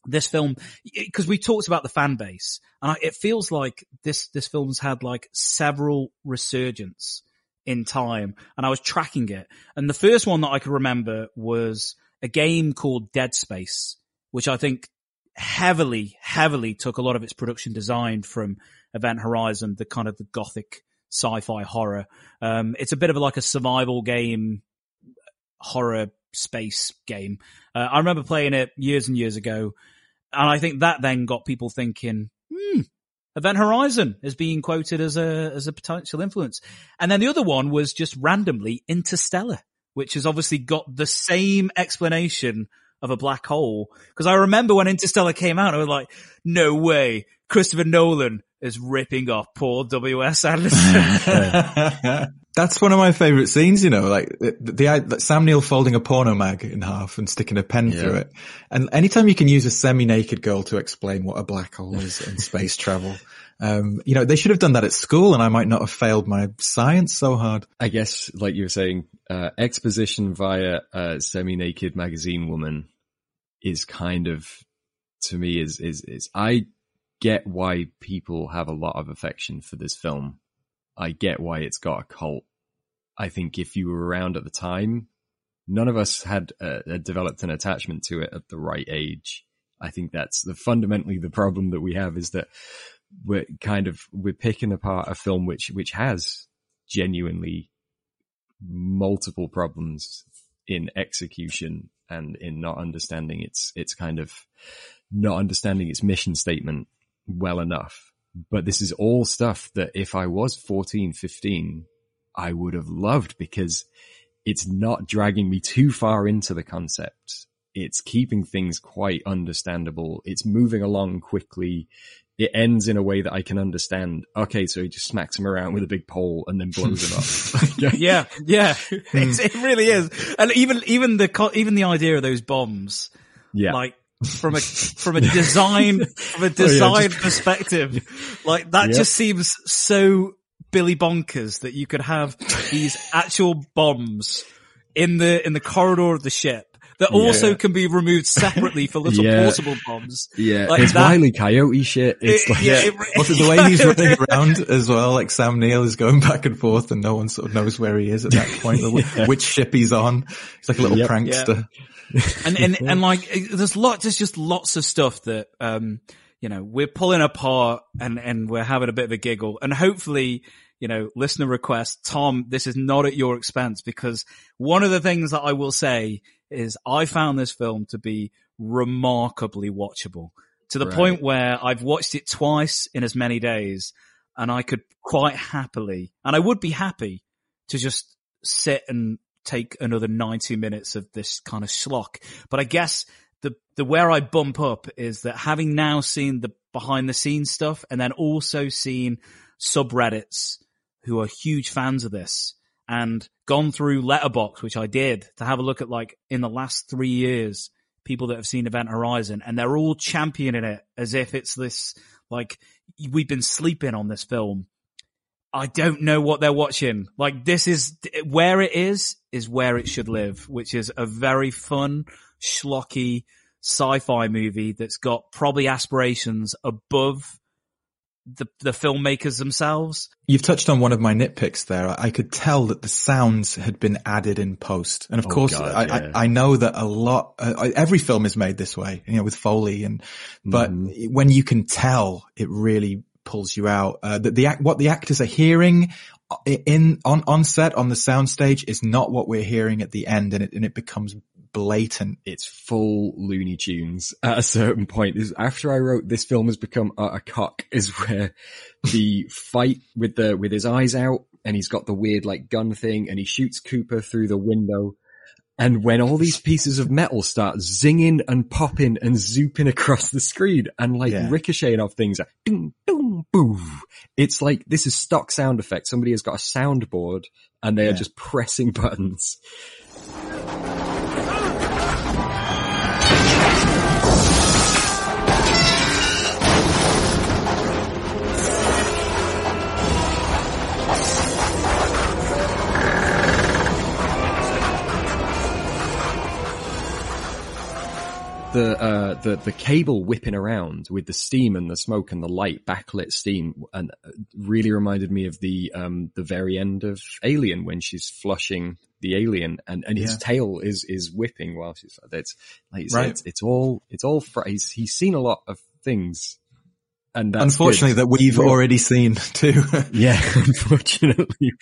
this film because we talked about the fan base and I, it feels like this this film's had like several resurgence in time and I was tracking it and the first one that I could remember was a game called Dead Space which I think heavily heavily took a lot of its production design from Event Horizon the kind of the gothic sci-fi horror um it's a bit of a, like a survival game horror space game. Uh, I remember playing it years and years ago, and I think that then got people thinking, hmm, Event Horizon is being quoted as a as a potential influence. And then the other one was just randomly Interstellar, which has obviously got the same explanation of a black hole. Because I remember when Interstellar came out, I was like, no way, Christopher Nolan is ripping off Paul W.S. Anderson. That's one of my favorite scenes, you know, like the, the, the Sam Neill folding a porno mag in half and sticking a pen Yeah. through it. And anytime you can use a semi-naked girl to explain what a black hole is in space travel, um, you know, they should have done that at school and I might not have failed my science so hard. I guess, like you were saying, uh, exposition via a semi-naked magazine woman is kind of, to me, is, is, is, I get why people have a lot of affection for this film. I get why it's got a cult. I think if you were around at the time, none of us had uh, developed an attachment to it at the right age. I think that's the fundamentally the problem that we have is that we're kind of we're picking apart a film which which has genuinely multiple problems in execution and in not understanding its its kind of not understanding its mission statement well enough. But this is all stuff that if I was 14, 15, I would have loved because it's not dragging me too far into the concept. It's keeping things quite understandable. It's moving along quickly. It ends in a way that I can understand. Okay, so he just smacks him around with a big pole and then blows him up. yeah, yeah, hmm. it's, it really is. And even even the even the idea of those bombs, Yeah. like from a from a design from a oh, design perspective, like that Yep. just seems so Billy bonkers that you could have these actual bombs in the in the corridor of the ship that also Yeah. can be removed separately for little Yeah. portable bombs. Yeah, Like it's that- Wiley Coyote shit. It's It- like, yeah, it- Also, the way he's running around as well, like Sam Neill is going back and forth and no one sort of knows where he is at that point, Yeah. which ship he's on. He's like a little Yep. prankster. and and and like there's lots there's just lots of stuff that um you know we're pulling apart and and we're having a bit of a giggle and hopefully you know listener request tom this is not at your expense because one of the things that i will say is i found this film to be remarkably watchable to the Right. point where i've watched it twice in as many days and i could quite happily and i would be happy to just sit and take another 90 minutes of this kind of schlock. But I guess the, the where I bump up is that having now seen the behind the scenes stuff and then also seen subreddits who are huge fans of this and gone through Letterboxd, which I did to have a look at like in the last three years, people that have seen Event Horizon and they're all championing it as if it's this like we've been sleeping on this film. I don't know what they're watching. Like this is where it is, is where it should live, which is a very fun, schlocky sci-fi movie that's got probably aspirations above the, the filmmakers themselves. You've touched on one of my nitpicks there. I could tell that the sounds had been added in post. And of Oh, course, God, I, yeah. I, I know that a lot, uh, every film is made this way, you know, with Foley and, but Mm-hmm. when you can tell, it really pulls you out. Uh, that the act, what the actors are hearing in, on, on set, on the soundstage is not what we're hearing at the end and it, and it becomes blatant. it's full Looney Tunes at a certain point. Is after I wrote this film has become a cock is where the fight with the with his eyes out and he's got the weird like gun thing and he shoots Cooper through the window. And when all these pieces of metal start zinging and popping and zooping across the screen and like Yeah. ricocheting off things, like, ding, ding, boo. It's like, this is stock sound effect. Somebody has got a soundboard and they are just pressing buttons. Thank you. The uh the the cable whipping around with the steam and the smoke and the light backlit steam and uh, really reminded me of the um the very end of Alien when she's flushing the alien and and his Yeah. tail is is whipping while she's like that's like you Right. it's, it's all it's all fr- he's he's seen a lot of things and that's Unfortunately, good. that we've Well, already seen too. yeah unfortunately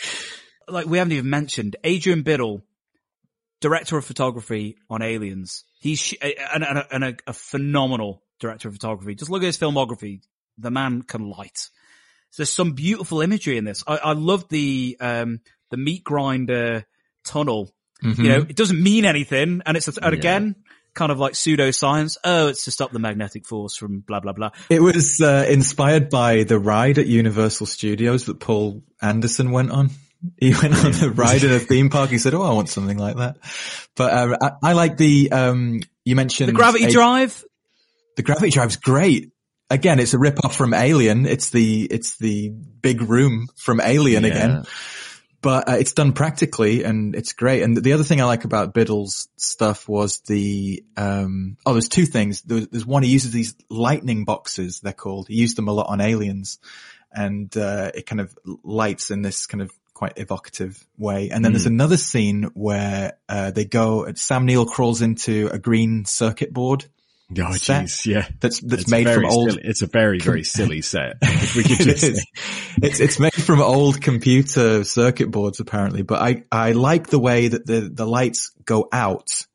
Like we haven't even mentioned Adrian Biddle, director of photography on Aliens. He's sh- and, and, a, and a, a phenomenal director of photography. Just look at his filmography. The man can light. There's some beautiful imagery in this. I, I love the um, the meat grinder tunnel. You know, it doesn't mean anything, and it's and Yeah. again kind of like pseudoscience. Oh, it's to stop the magnetic force from blah blah blah. It was uh, inspired by the ride at Universal Studios that Paul Anderson went on. He went on the ride in a theme park. He said, "Oh, I want something like that." But uh, I, I like the um, you mentioned The gravity a- drive. The gravity drive's great. Again, it's a rip off from Alien. It's the it's the big room from Alien Yeah. again. But uh, it's done practically and it's great. And the other thing I like about Biddle's stuff was the, um, oh, there's two things. There's, there's one, he uses these lightning boxes, they're called. He used them a lot on Aliens and, uh, it kind of lights in this kind of quite evocative way. And then there's another scene where, uh, they go, Sam Neill crawls into a green circuit board oh jeez yeah that's, that's It's made from old, silly. it's a very very silly set we could just say. It's it's made from old computer circuit boards apparently, but I I like the way that the the lights go out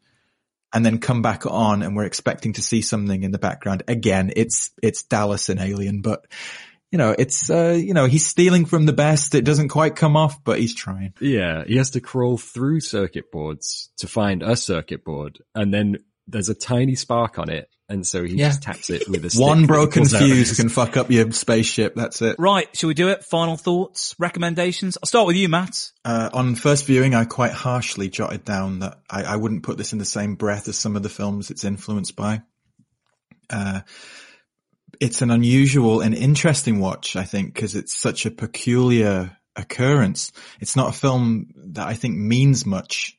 and then come back on, and we're expecting to see something in the background. Again, it's it's Dallas and Alien, but you know it's uh you know he's stealing from the best. It doesn't quite come off, but he's trying. Yeah, he has to crawl through circuit boards to find a circuit board, and then there's a tiny spark on it, and so he Yeah. just taps it with a stick One broken fuse can fuck up your spaceship. That's it. Right, shall we do it? Final thoughts, recommendations. I'll start with you, Matt. Uh, on first viewing, I quite harshly jotted down that I, I wouldn't put this in the same breath as some of the films it's influenced by. Uh, it's an unusual and interesting watch, I think, because it's such a peculiar occurrence. It's not a film that I think means much.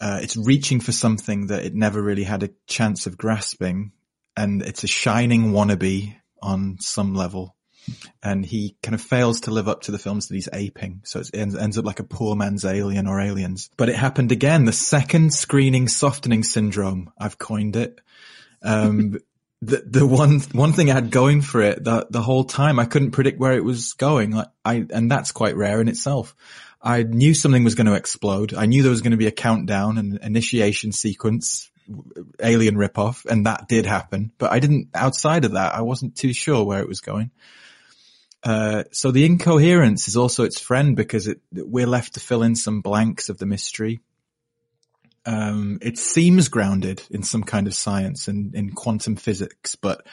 uh, it's reaching for something that it never really had a chance of grasping, and it's a shining wannabe on some level. And he kind of fails to live up to the films that he's aping. So it ends, ends up like a poor man's alien or aliens. But it happened again. The second screening softening syndrome, I've coined it. Um, the, the one, one thing I had going for it the, the whole time, I couldn't predict where it was going. Like I, and that's quite rare in itself. I knew something was going to explode. I knew there was going to be a countdown and initiation sequence, alien ripoff, and that did happen. But I didn't, outside of that, I wasn't too sure where it was going. Uh, so the incoherence is also its friend because it, we're left to fill in some blanks of the mystery. Um, it seems grounded in some kind of science and in quantum physics, but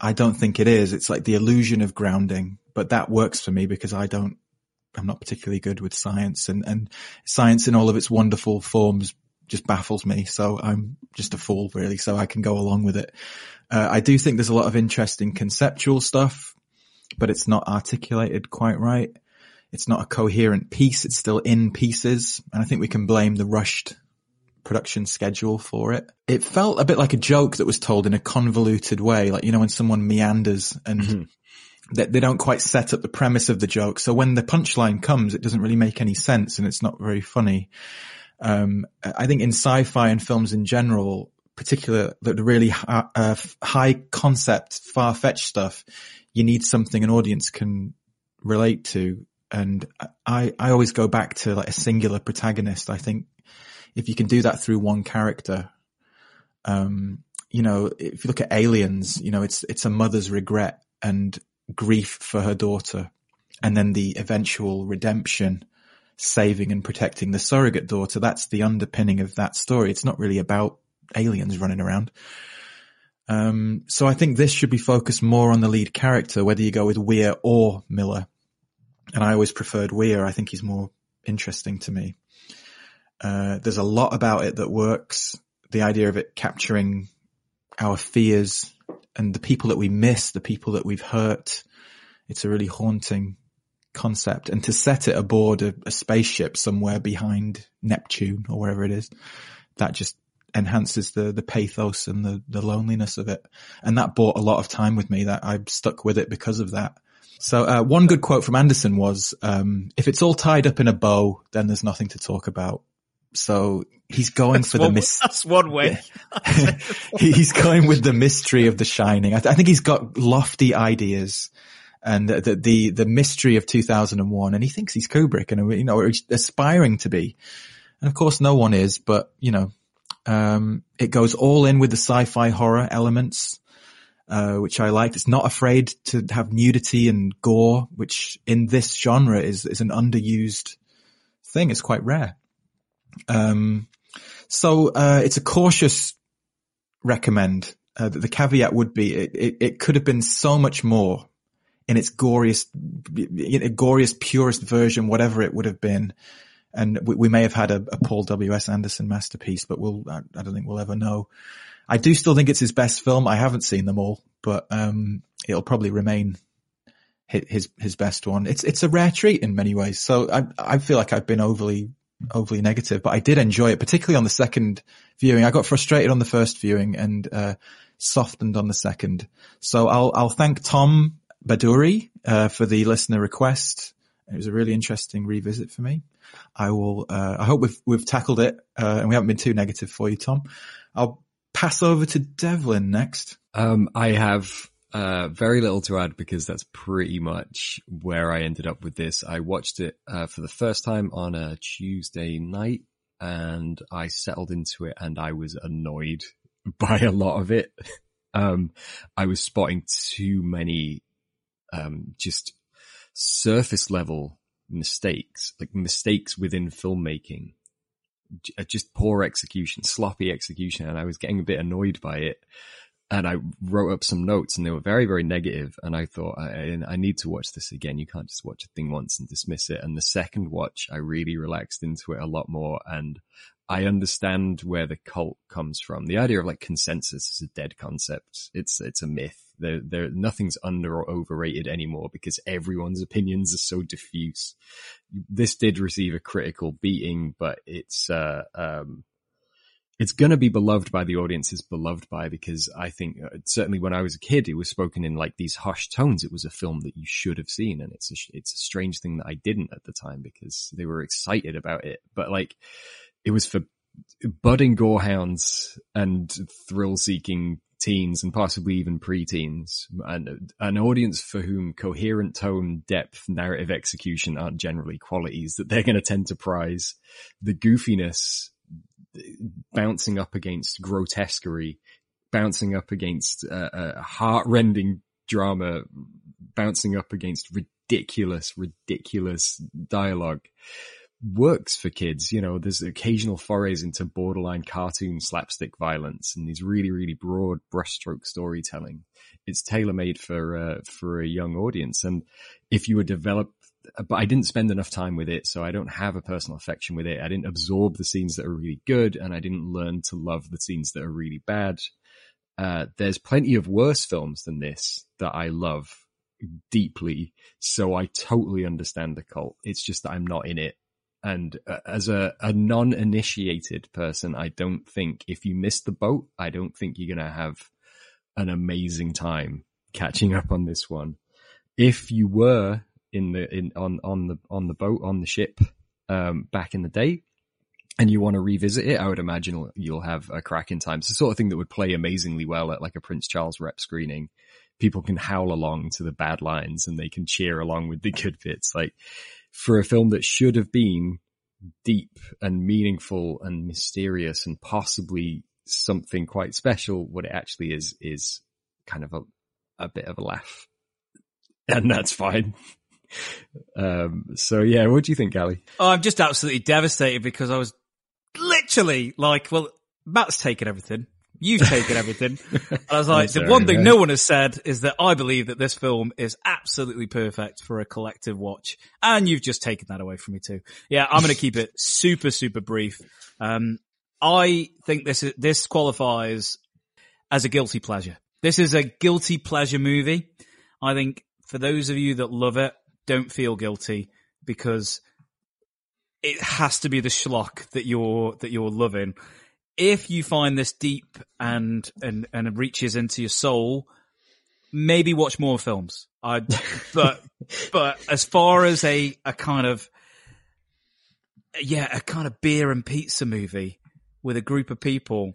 I don't think it is. It's like the illusion of grounding, but that works for me because I don't, I'm not particularly good with science and, and science in all of its wonderful forms just baffles me. So I'm just a fool really. So I can go along with it. Uh, I do think there's a lot of interesting conceptual stuff but it's not articulated quite right. It's not a coherent piece. It's still in pieces. And I think we can blame the rushed production schedule for it. It felt a bit like a joke that was told in a convoluted way. Like, you know, when someone meanders and mm-hmm. they, they don't quite set up the premise of the joke. So when the punchline comes, it doesn't really make any sense and it's not very funny. Um, I think in sci-fi and films in general, particular the really uh, high concept, far fetched stuff, you need something an audience can relate to. And I, I always go back to like a singular protagonist. I think if you can do that through one character, um, you know, if you look at aliens, you know, it's, it's a mother's regret and grief for her daughter and then the eventual redemption, saving and protecting the surrogate daughter. That's the underpinning of that story. It's not really about aliens running around. Um, so I think this should be focused more on the lead character, whether you go with Weir or Miller. And I always preferred Weir. I think he's more interesting to me. Uh, there's a lot about it that works. The idea of it capturing our fears and the people that we miss, the people that we've hurt. It's a really haunting concept. And to set it aboard a, a spaceship somewhere behind Neptune or wherever it is, that just enhances the the pathos and the the loneliness of it. And that bought a lot of time with me. That I stuck with it because of that. So uh, one good quote from Anderson was, um, "If it's all tied up in a bow, then there's nothing to talk about." So he's going that's for one, the mystery. That's one way. he's going with the mystery of The Shining. I, th- I think he's got lofty ideas and the, the, the the mystery of 2001 and he thinks he's Kubrick and you know aspiring to be and of course no one is but you know um, it goes all in with the sci-fi horror elements, uh, which I liked. It's not afraid to have nudity and gore, which in this genre is, is an underused thing. It's quite rare. Um, so, uh, it's a cautious recommend. Uh, the caveat would be it, it, it, could have been so much more in its goriest, in goriest, purest version, whatever it would have been and we, we may have had a, a, Paul W. S. Anderson masterpiece, but we'll I, I, don't think we'll ever know. I do still think it's his best film. I haven't seen them all, but um, it'll probably remain his his best one. It's it's a rare treat in many ways. So I I feel like I've been overly overly negative, but I did enjoy it, particularly on the second viewing. I got frustrated on the first viewing and uh, softened on the second. So I'll I'll thank Tom Baduri uh, for the listener request. It was a really interesting revisit for me. I will. Uh, I hope we've we've tackled it, uh, and we haven't been too negative for you, Tom. I'll pass over to Devlin next. Um, I have uh, very little to add because that's pretty much where I ended up with this. I watched it uh, for the first time on a Tuesday night, and I settled into it, and I was annoyed by a lot of it. Um, I was spotting too many, um, just surface level mistakes, like mistakes within filmmaking, uh, just poor execution, sloppy execution. And I was getting a bit annoyed by it. And I wrote up some notes and they were very, very negative. And I thought, I, I need to watch this again. You can't just watch a thing once and dismiss it. And the second watch, I really relaxed into it a lot more. And I understand where the cult comes from. The idea of like consensus is a dead concept. It's, it's a myth there, there, nothing's under or overrated anymore because everyone's opinions are so diffuse. This did receive a critical beating, but it's, uh, um, it's going to be beloved by the audience it's beloved by because I think uh, certainly when I was a kid, it was spoken in like these hushed tones. It was a film that you should have seen. And it's a, it's a strange thing that I didn't at the time because they were excited about it. But like it was for budding gorehounds and thrill seeking teens and possibly even preteens and an audience for whom coherent tone, depth, narrative execution aren't generally qualities that they're going to tend to prize. The goofiness bouncing up against grotesquerie, bouncing up against uh, a heart-rending drama, bouncing up against ridiculous, ridiculous dialogue works for kids. You know, there's occasional forays into borderline cartoon slapstick violence and these really, really broad brushstroke storytelling. It's tailor made for, uh, for a young audience. And if you were developed but I didn't spend enough time with it, so I don't have a personal affection with it. I didn't absorb the scenes that are really good, and I didn't learn to love the scenes that are really bad. Uh, there's plenty of worse films than this that I love deeply, so I totally understand the cult. It's just that I'm not in it. And uh, as a, a non-initiated person, I don't think if you miss the boat, I don't think you're going to have an amazing time catching up on this one. If you were in the in on on the on the boat on the ship um, back in the day, and you want to revisit it, I would imagine you'll have a crack in time. It's the sort of thing that would play amazingly well at like a Prince Charles rep screening. People can howl along to the bad lines and they can cheer along with the good bits. Like for a film that should have been deep and meaningful and mysterious and possibly something quite special, what it actually is is kind of a, a bit of a laugh. And that's fine. Um, so yeah, what do you think, Gali? Oh, I'm just absolutely devastated because I was literally like, well, Matt's taken everything. You've taken everything. And I was like, sorry, the one thing man. no one has said is that I believe that this film is absolutely perfect for a collective watch. And you've just taken that away from me too. Yeah, I'm going to keep it super, super brief. Um, I think this is, this qualifies as a guilty pleasure. This is a guilty pleasure movie. I think for those of you that love it, don't feel guilty because it has to be the schlock that you're that you're loving. If you find this deep and and and reaches into your soul, maybe watch more films. I but but as far as a a kind of yeah, a kind of beer and pizza movie with a group of people,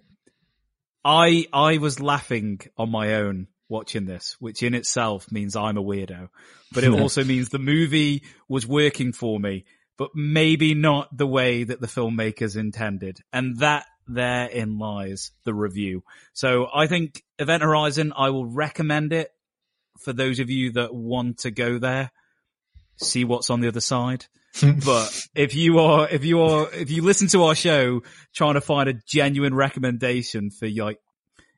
I I was laughing on my own watching this, which in itself means I'm a weirdo, but it also means the movie was working for me, but maybe not the way that the filmmakers intended. And that therein lies the review. So I think Event Horizon, I will recommend it for those of you that want to go there, see what's on the other side. but if you are, if you are, if you listen to our show trying to find a genuine recommendation for like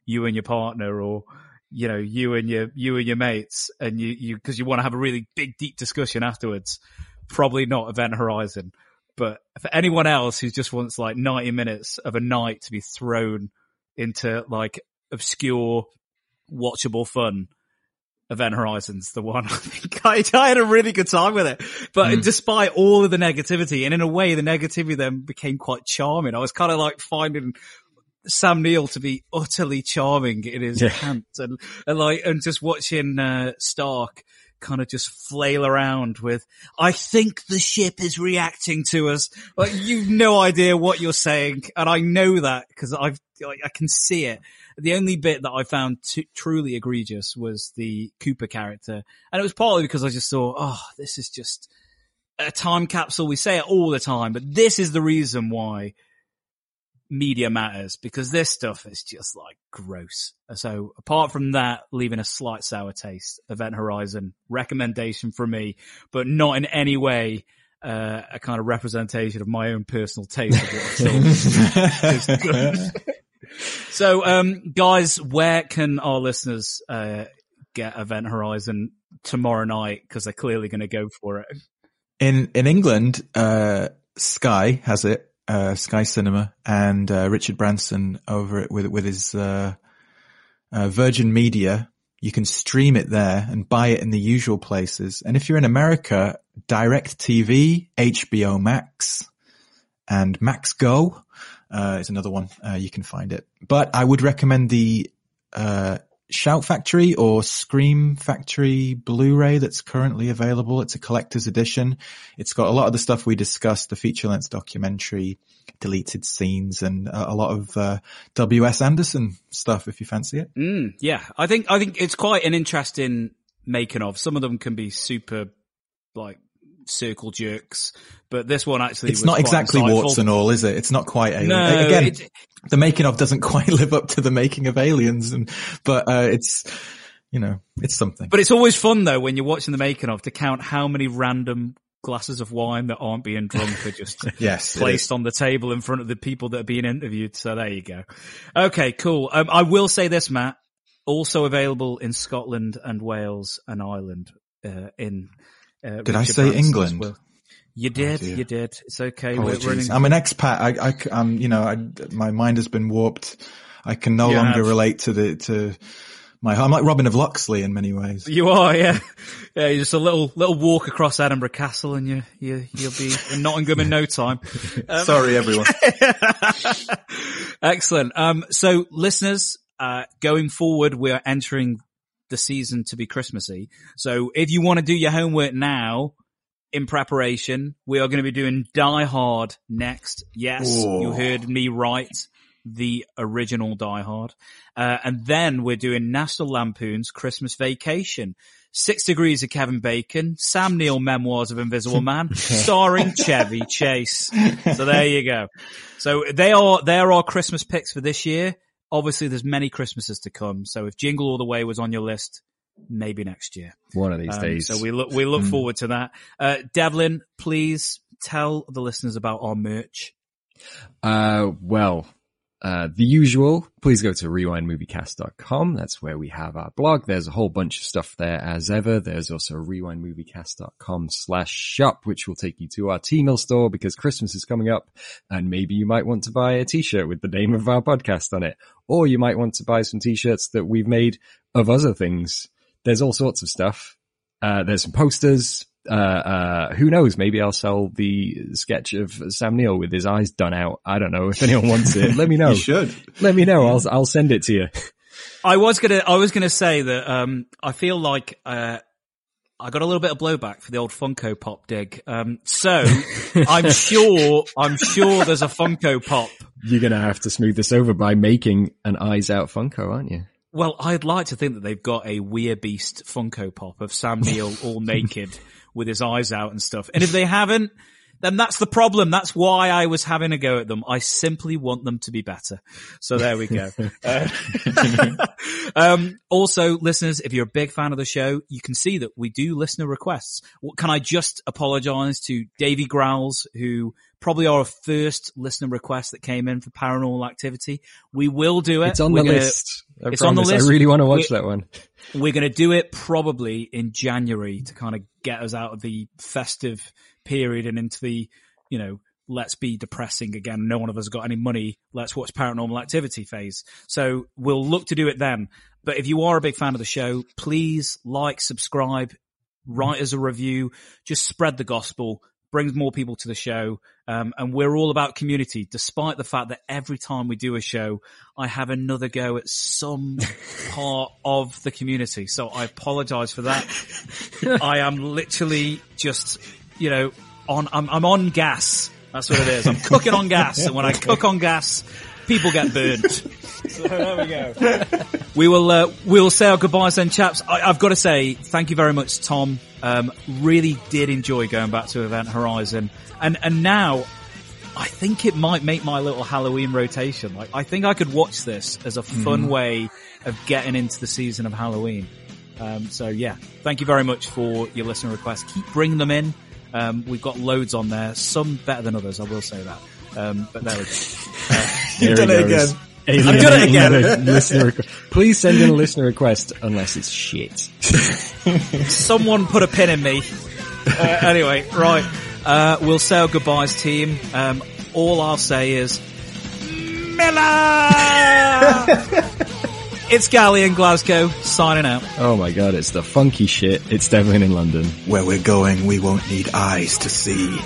you and your partner or you know, you and your, you and your mates and you, you, cause you want to have a really big, deep discussion afterwards. Probably not Event Horizon, but for anyone else who just wants like 90 minutes of a night to be thrown into like obscure, watchable fun, Event Horizon's the one. I think I, I, had a really good time with it, but mm. despite all of the negativity, and in a way, the negativity then became quite charming. I was kind of like finding Sam Neill to be utterly charming in his yeah. pants and, and like, and just watching, uh, Starck kind of just flail around with, I think the ship is reacting to us. Like you've no idea what you're saying. And I know that because I've, like, I can see it. The only bit that I found t- truly egregious was the Cooper character. And it was partly because I just thought, oh, this is just a time capsule. We say it all the time, but this is the reason why media matters because this stuff is just like gross. So apart from that, leaving a slight sour taste, Event Horizon recommendation for me, but not in any way uh, a kind of representation of my own personal taste so, um, guys, where can our listeners uh, get Event Horizon tomorrow night? Because they're clearly going to go for it. In in England, uh, Sky has it uh, Sky Cinema and uh, Richard Branson over it with with his uh, uh, Virgin Media. You can stream it there and buy it in the usual places. And if you're in America, DirecTV, HBO Max, and Max Go uh, is another one. Uh, you can find it, but I would recommend the, uh, Shout Factory or Scream Factory Blu-ray that's currently available. It's a collector's edition. It's got a lot of the stuff we discussed, the feature length documentary, deleted scenes and a, a lot of, uh, W.S. Anderson stuff if you fancy it. Mm, yeah, I think I think it's quite an interesting making of. Some of them can be super like circle jerks, but this one actually It's not exactly insightful. warts and all, is it? It's not quite alien. No, Again, it- the making of doesn't quite live up to the making of aliens and, but, uh, it's, you know, it's something. But it's always fun though when you're watching the making of to count how many random glasses of wine that aren't being drunk are just Yes, placed on the table in front of the people that are being interviewed. So there you go. Okay, cool. Um, I will say this, Matt, also available in Scotland and Wales and Ireland. Uh, in uh, Did I say Branson's England? will. You did, dear. you did. It's okay. We're, we're in I'm an expat. I, I, am you know, I, my mind has been warped. I can no You longer relate to the, to my, I'm like Robin of Locksley in many ways. You are, yeah, yeah. Just a little little walk across Edinburgh Castle, and you you you'll be in Nottingham in no time. Um, Sorry, everyone. Excellent. Um, so listeners, uh, going forward, we are entering the season to be Christmassy. So if you want to do your homework now, in preparation, we are going to be doing Die Hard next. Yes, Ooh. you heard me right. The original Die Hard. Uh, and then we're doing National Lampoon's Christmas Vacation. Six Degrees of Kevin Bacon, Sam Neill Memoirs of Invisible Man, starring Chevy Chase. So there you go. So they are, they are our Christmas picks for this year. Obviously there's many Christmases to come. So if Jingle All the Way was on your list, maybe next year. One of these Um, days. So we look, we look forward to that. Uh, Devlin, please tell the listeners about our merch. Uh, well, uh, the usual, please go to rewindmoviecast.com. That's where we have our blog. There's a whole bunch of stuff there as ever. There's also rewindmoviecast.com slash shop, which will take you to our Teemill store because Christmas is coming up and maybe you might want to buy a t-shirt with the name of our podcast on it. Or you might want to buy some t-shirts that we've made of other things. There's all sorts of stuff. Uh, there's some posters. Uh, uh, who knows? Maybe I'll sell the sketch of Sam Neill with his eyes done out. I don't know if anyone wants it. Let me know. You should. Let me know. I'll, I'll send it to you. I was gonna, I was gonna say that, um, I feel like, uh, I got a little bit of blowback for the old Funko Pop dig. Um, so I'm sure, I'm sure there's a Funko Pop. You're going to have to smooth this over by making an eyes out Funko, aren't you? Well, I'd like to think that they've got a Weird Beast Funko Pop of Sam Neill all naked with his eyes out and stuff. And if they haven't, then that's the problem. That's why I was having a go at them. I simply want them to be better. So there we go. Uh, um, also, listeners, if you're a big fan of the show, you can see that we do listener requests. Well, Can I just apologize to Davy Growls, who probably our first listener request that came in for paranormal activity. We will do it. It's on We're the gonna- list. I it's on the list. I really want to watch We- that one. we're going to do it probably in January to kind of get us out of the festive period and into the, you know, let's be depressing again. No one of us got any money. Let's watch paranormal activity phase. So we'll look to do it then. But if you are a big fan of the show, please like, subscribe, write us a review, just spread the gospel, brings more people to the show. Um, and we're all about community, despite the fact that every time we do a show, I have another go at some part of the community. So I apologize for that. I am literally just, you know, on, I'm, I'm on gas. That's what it is. I'm cooking on gas. And when I cook on gas, people get burnt. So there we go. We will, uh, we'll say our goodbyes then, chaps. I, I've got to say, thank you very much, Tom. Um, really did enjoy going back to Event Horizon. And, and now, I think it might make my little Halloween rotation. Like, I think I could watch this as a fun Mhm. way of getting into the season of Halloween. Um, so yeah, thank you very much for your listener requests. Keep bringing them in. Um, we've got loads on there, some better than others, I will say that. Um, but there we go. There done it goes. again. I've done it again. Listener requ- Please send in a listener request unless it's shit. Someone put a pin in me. Uh, anyway, right. Uh, we'll say our goodbyes, team. Um, all I'll say is, Miller! it's Gali in Glasgow, signing out. Oh my god, it's the funky shit. It's Devlin in London. Where we're going, we won't need eyes to see.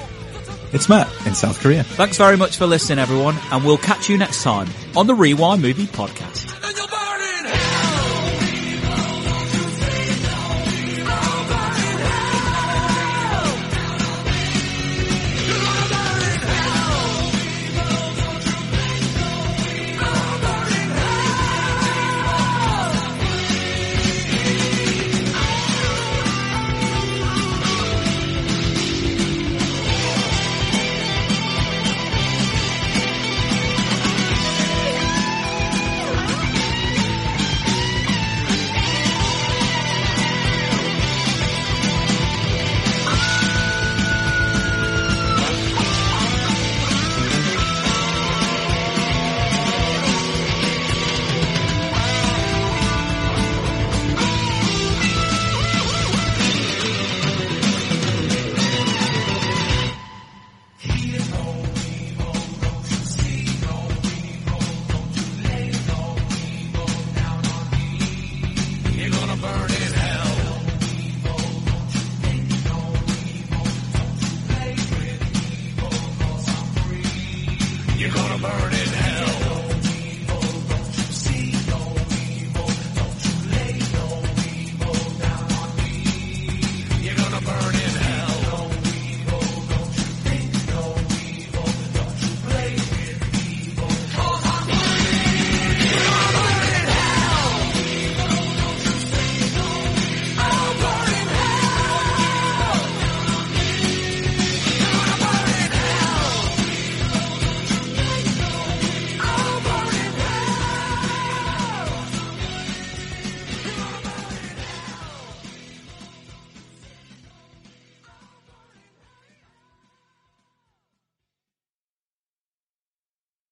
It's Matt in South Korea. Thanks very much for listening, everyone, and we'll catch you next time on the Rewind Movie Podcast.